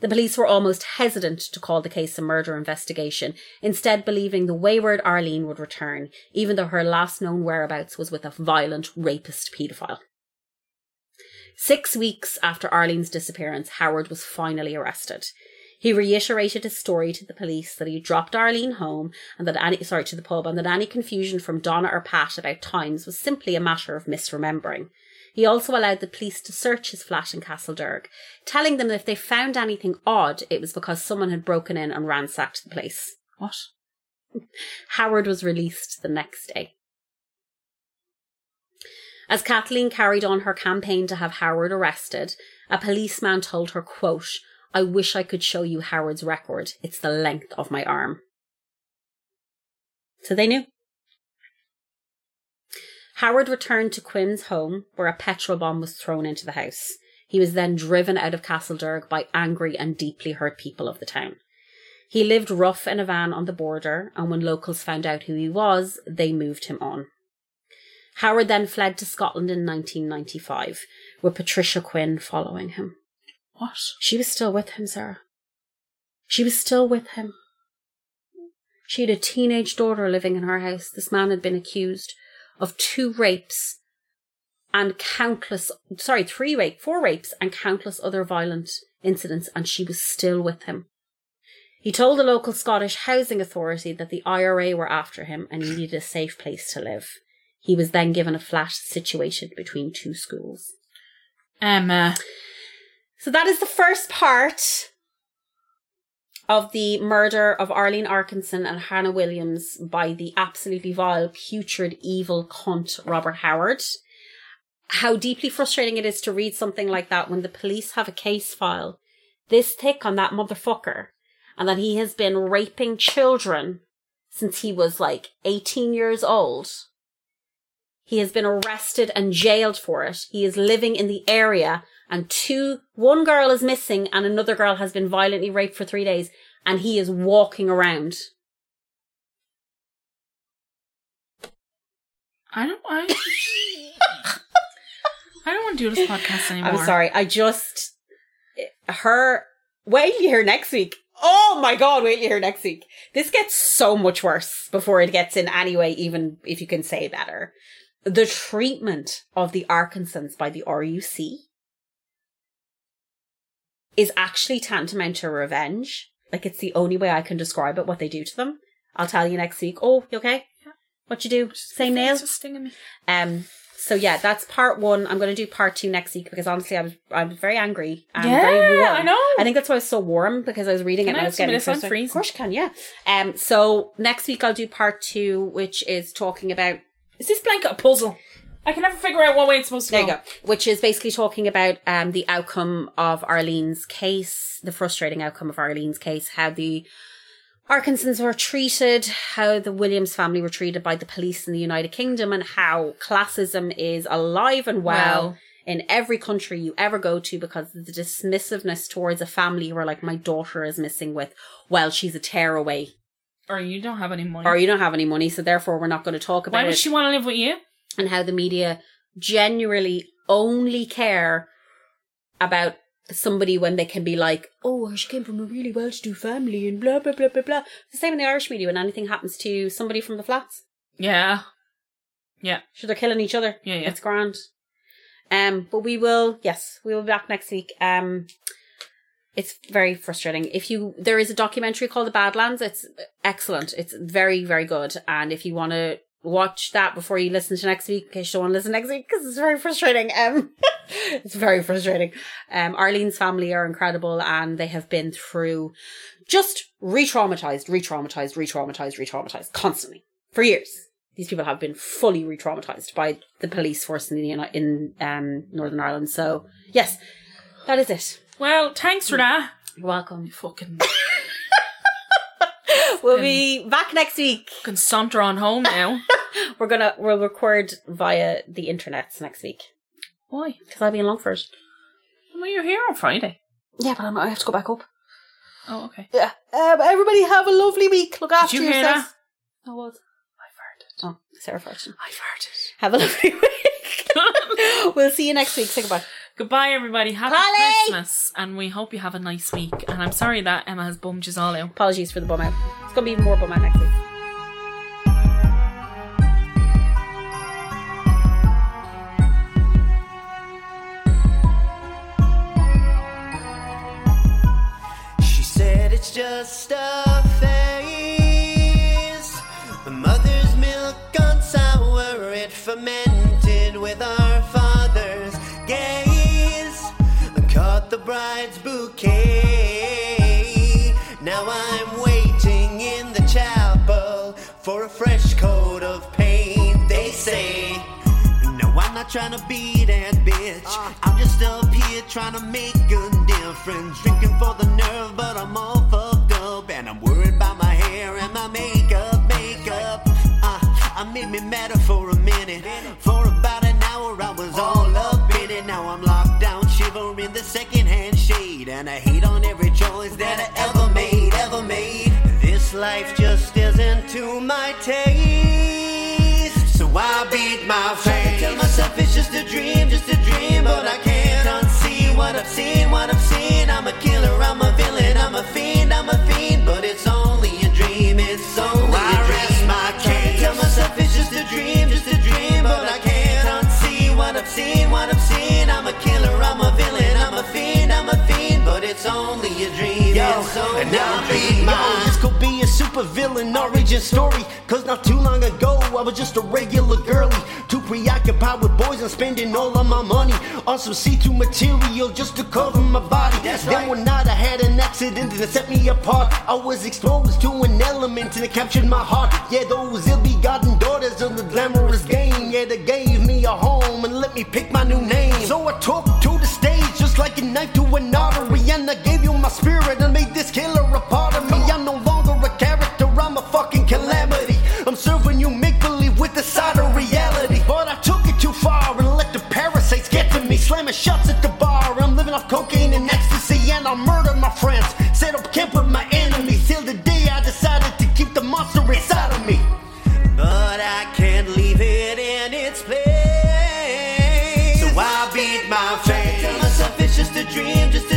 S2: The police were almost hesitant to call the case a murder investigation, instead believing the wayward Arlene would return, even though her last known whereabouts was with a violent rapist paedophile. Six weeks after Arlene's disappearance, Howard was finally arrested. He reiterated his story to the police that he dropped Arlene home and that any sorry to the pub and that any confusion from Donna or Pat about times was simply a matter of misremembering. He also allowed the police to search his flat in Castlederg, telling them that if they found anything odd, it was because someone had broken in and ransacked the place.
S1: What?
S2: Howard was released the next day. As Kathleen carried on her campaign to have Howard arrested, a policeman told her, quote, I wish I could show you Howard's record. It's the length of my arm. So they knew. Howard returned to Quinn's home, where a petrol bomb was thrown into the house. He was then driven out of Castlederg by angry and deeply hurt people of the town. He lived rough in a van on the border, and when locals found out who he was, they moved him on. Howard then fled to Scotland in 1995, with Patricia Quinn following him.
S1: What?
S2: She was still with him, Sarah. She was still with him. She had a teenage daughter living in her house. This man had been accused of two rapes and countless, sorry, three rape, four rapes and countless other violent incidents, and she was still with him. He told the local Scottish Housing Authority that the IRA were after him and he needed a safe place to live. He was then given a flat situated between two schools.
S1: Um, uh,
S2: So that is the first part of the murder of Arlene Arkinson and Hannah Williams by the absolutely vile, putrid, evil cunt Robert Howard. How deeply frustrating it is to read something like that when the police have a case file this thick on that motherfucker and that he has been raping children since he was like 18 years old. He has been arrested and jailed for it. He is living in the area and two, one girl is missing and another girl has been violently raped for three days and he is walking around.
S1: I don't. I. I don't want to do this podcast anymore.
S2: I'm sorry. I just, her, wait till you hear next week. Oh my god, wait till you hear next week. This gets so much worse before it gets in anyway, even if you can say better. The treatment of the Arkinsons by the RUC is actually tantamount to revenge. Like it's the only way I can describe it, what they do to them. I'll tell you next week. Oh, you okay? Yeah. What you do? Same nail?
S1: It's just stinging me.
S2: Um. So yeah, that's part one. I'm going to do part two next week because honestly, I was I was very angry and
S1: Yeah,
S2: very warm.
S1: I know.
S2: I think that's why I was so warm because I was reading
S1: Can
S2: it
S1: I
S2: and I
S1: have
S2: was getting frustrated.
S1: freezing.
S2: Of course you can. Yeah. Um. So next week I'll do part two, which is talking about
S1: Is this blanket a puzzle? I can never figure out what way it's supposed to
S2: there you
S1: go.
S2: go, which is basically talking about um the outcome of Arlene's case, the frustrating outcome of Arlene's case, how the Arkinsons were treated, how the Williams family were treated by the police in the United Kingdom, and how classism is alive and well,
S1: Well.
S2: in every country you ever go to because of the dismissiveness towards a family who are like, my daughter is missing with, well, she's a tearaway
S1: Or you don't have any money.
S2: or you don't have any money, so therefore we're not going to talk about
S1: Why would she want to live with you?
S2: and how the media genuinely only care about somebody when they can be like, oh, she came from a really well-to-do family and blah, blah, blah, blah, blah. It's the same in the Irish media when anything happens to somebody from the flats.
S1: Yeah. Yeah.
S2: Sure, they're killing each other.
S1: Yeah, yeah.
S2: It's grand. Um, but we will, yes, we will be back next week. Um, it's very frustrating. If you, there is a documentary called The Badlands. It's excellent. It's very, very good. And if you want to watch that before you listen to next week, in case you don't want to listen next week, because it's very frustrating. Um, it's very frustrating. Um, Arlene's family are incredible and they have been through just re-traumatized, re-traumatized, re-traumatized, re-traumatized constantly for years. These people have been fully re-traumatized by the police force in the, in um, Northern Ireland. So yes, that is it.
S1: Well, thanks for that.
S2: You're welcome.
S1: Fucking,
S2: We'll be back next week.
S1: fucking saunter on home now.
S2: We're gonna we'll record via the internets next week
S1: Why?
S2: because I'll be in Longford.
S1: Well, you're here on Friday.
S2: Yeah, but I'm, I have to go back up.
S1: Oh, okay.
S2: Yeah. Um, everybody have a lovely week. Look after
S1: you hear
S2: yourselves.
S1: that?
S2: I was.
S1: I farted.
S2: Oh, Sarah Fortune.
S1: I farted.
S2: Have a lovely week. we'll see you next week. Say goodbye.
S1: Goodbye, everybody. Happy
S2: Polly!
S1: Christmas, and we hope you have a nice week. And I'm sorry that Emma has bummed you all out.
S2: Apologies for the bum out. It's gonna be even more bum out next week.
S3: She said it's just a trying to be that bitch. I'm just up here trying to make a difference. Drinking for the nerve, but I'm all fucked up. And I'm worried about my hair and my makeup, makeup. Uh, I made me matter for a minute. For about an hour, I was all up in it. Now I'm locked down, shivering the secondhand shade. And I hate on every choice that I ever made, ever made. This life just isn't to my taste. So I beat my face. Myself it's just a dream, just a dream, but I can't unsee what I've seen, what I've seen. I'm a killer, I'm a villain, I'm a fiend, I'm a fiend, but it's only a dream, it's only a dream. my case. Tell myself it's just a dream, just a dream, but I can't unsee what I've seen, what I've seen. I'm a killer, I'm a villain, I'm a fiend, I'm a fiend, but it's only a dream, it's only
S6: and now
S3: a dream.
S6: yo, this could be a super villain origin story. Cause not too long ago, I was just a regular girlie. Preoccupied with boys and spending all of my money on some see-through material just to cover my body. then one night I had an accident that set me apart. I was exposed to an element and it captured my heart. Yeah, those ill-begotten daughters of the glamorous game. Yeah, they gave me a home and let me pick my new name. So I took to the stage just like a knife to an artery. And I gave you my spirit and made this killer a part of me. I'm no longer a character, I'm a fucking calamity. I'm serving you make believe with the side shots at the bar. I'm living off cocaine and ecstasy, and I'll murder my friends. Set up camp with my enemies till the day I decided to keep the monster inside of me. But I can't
S3: leave it in its place.
S6: So
S3: I beat my face. Tell myself it's just a dream, just a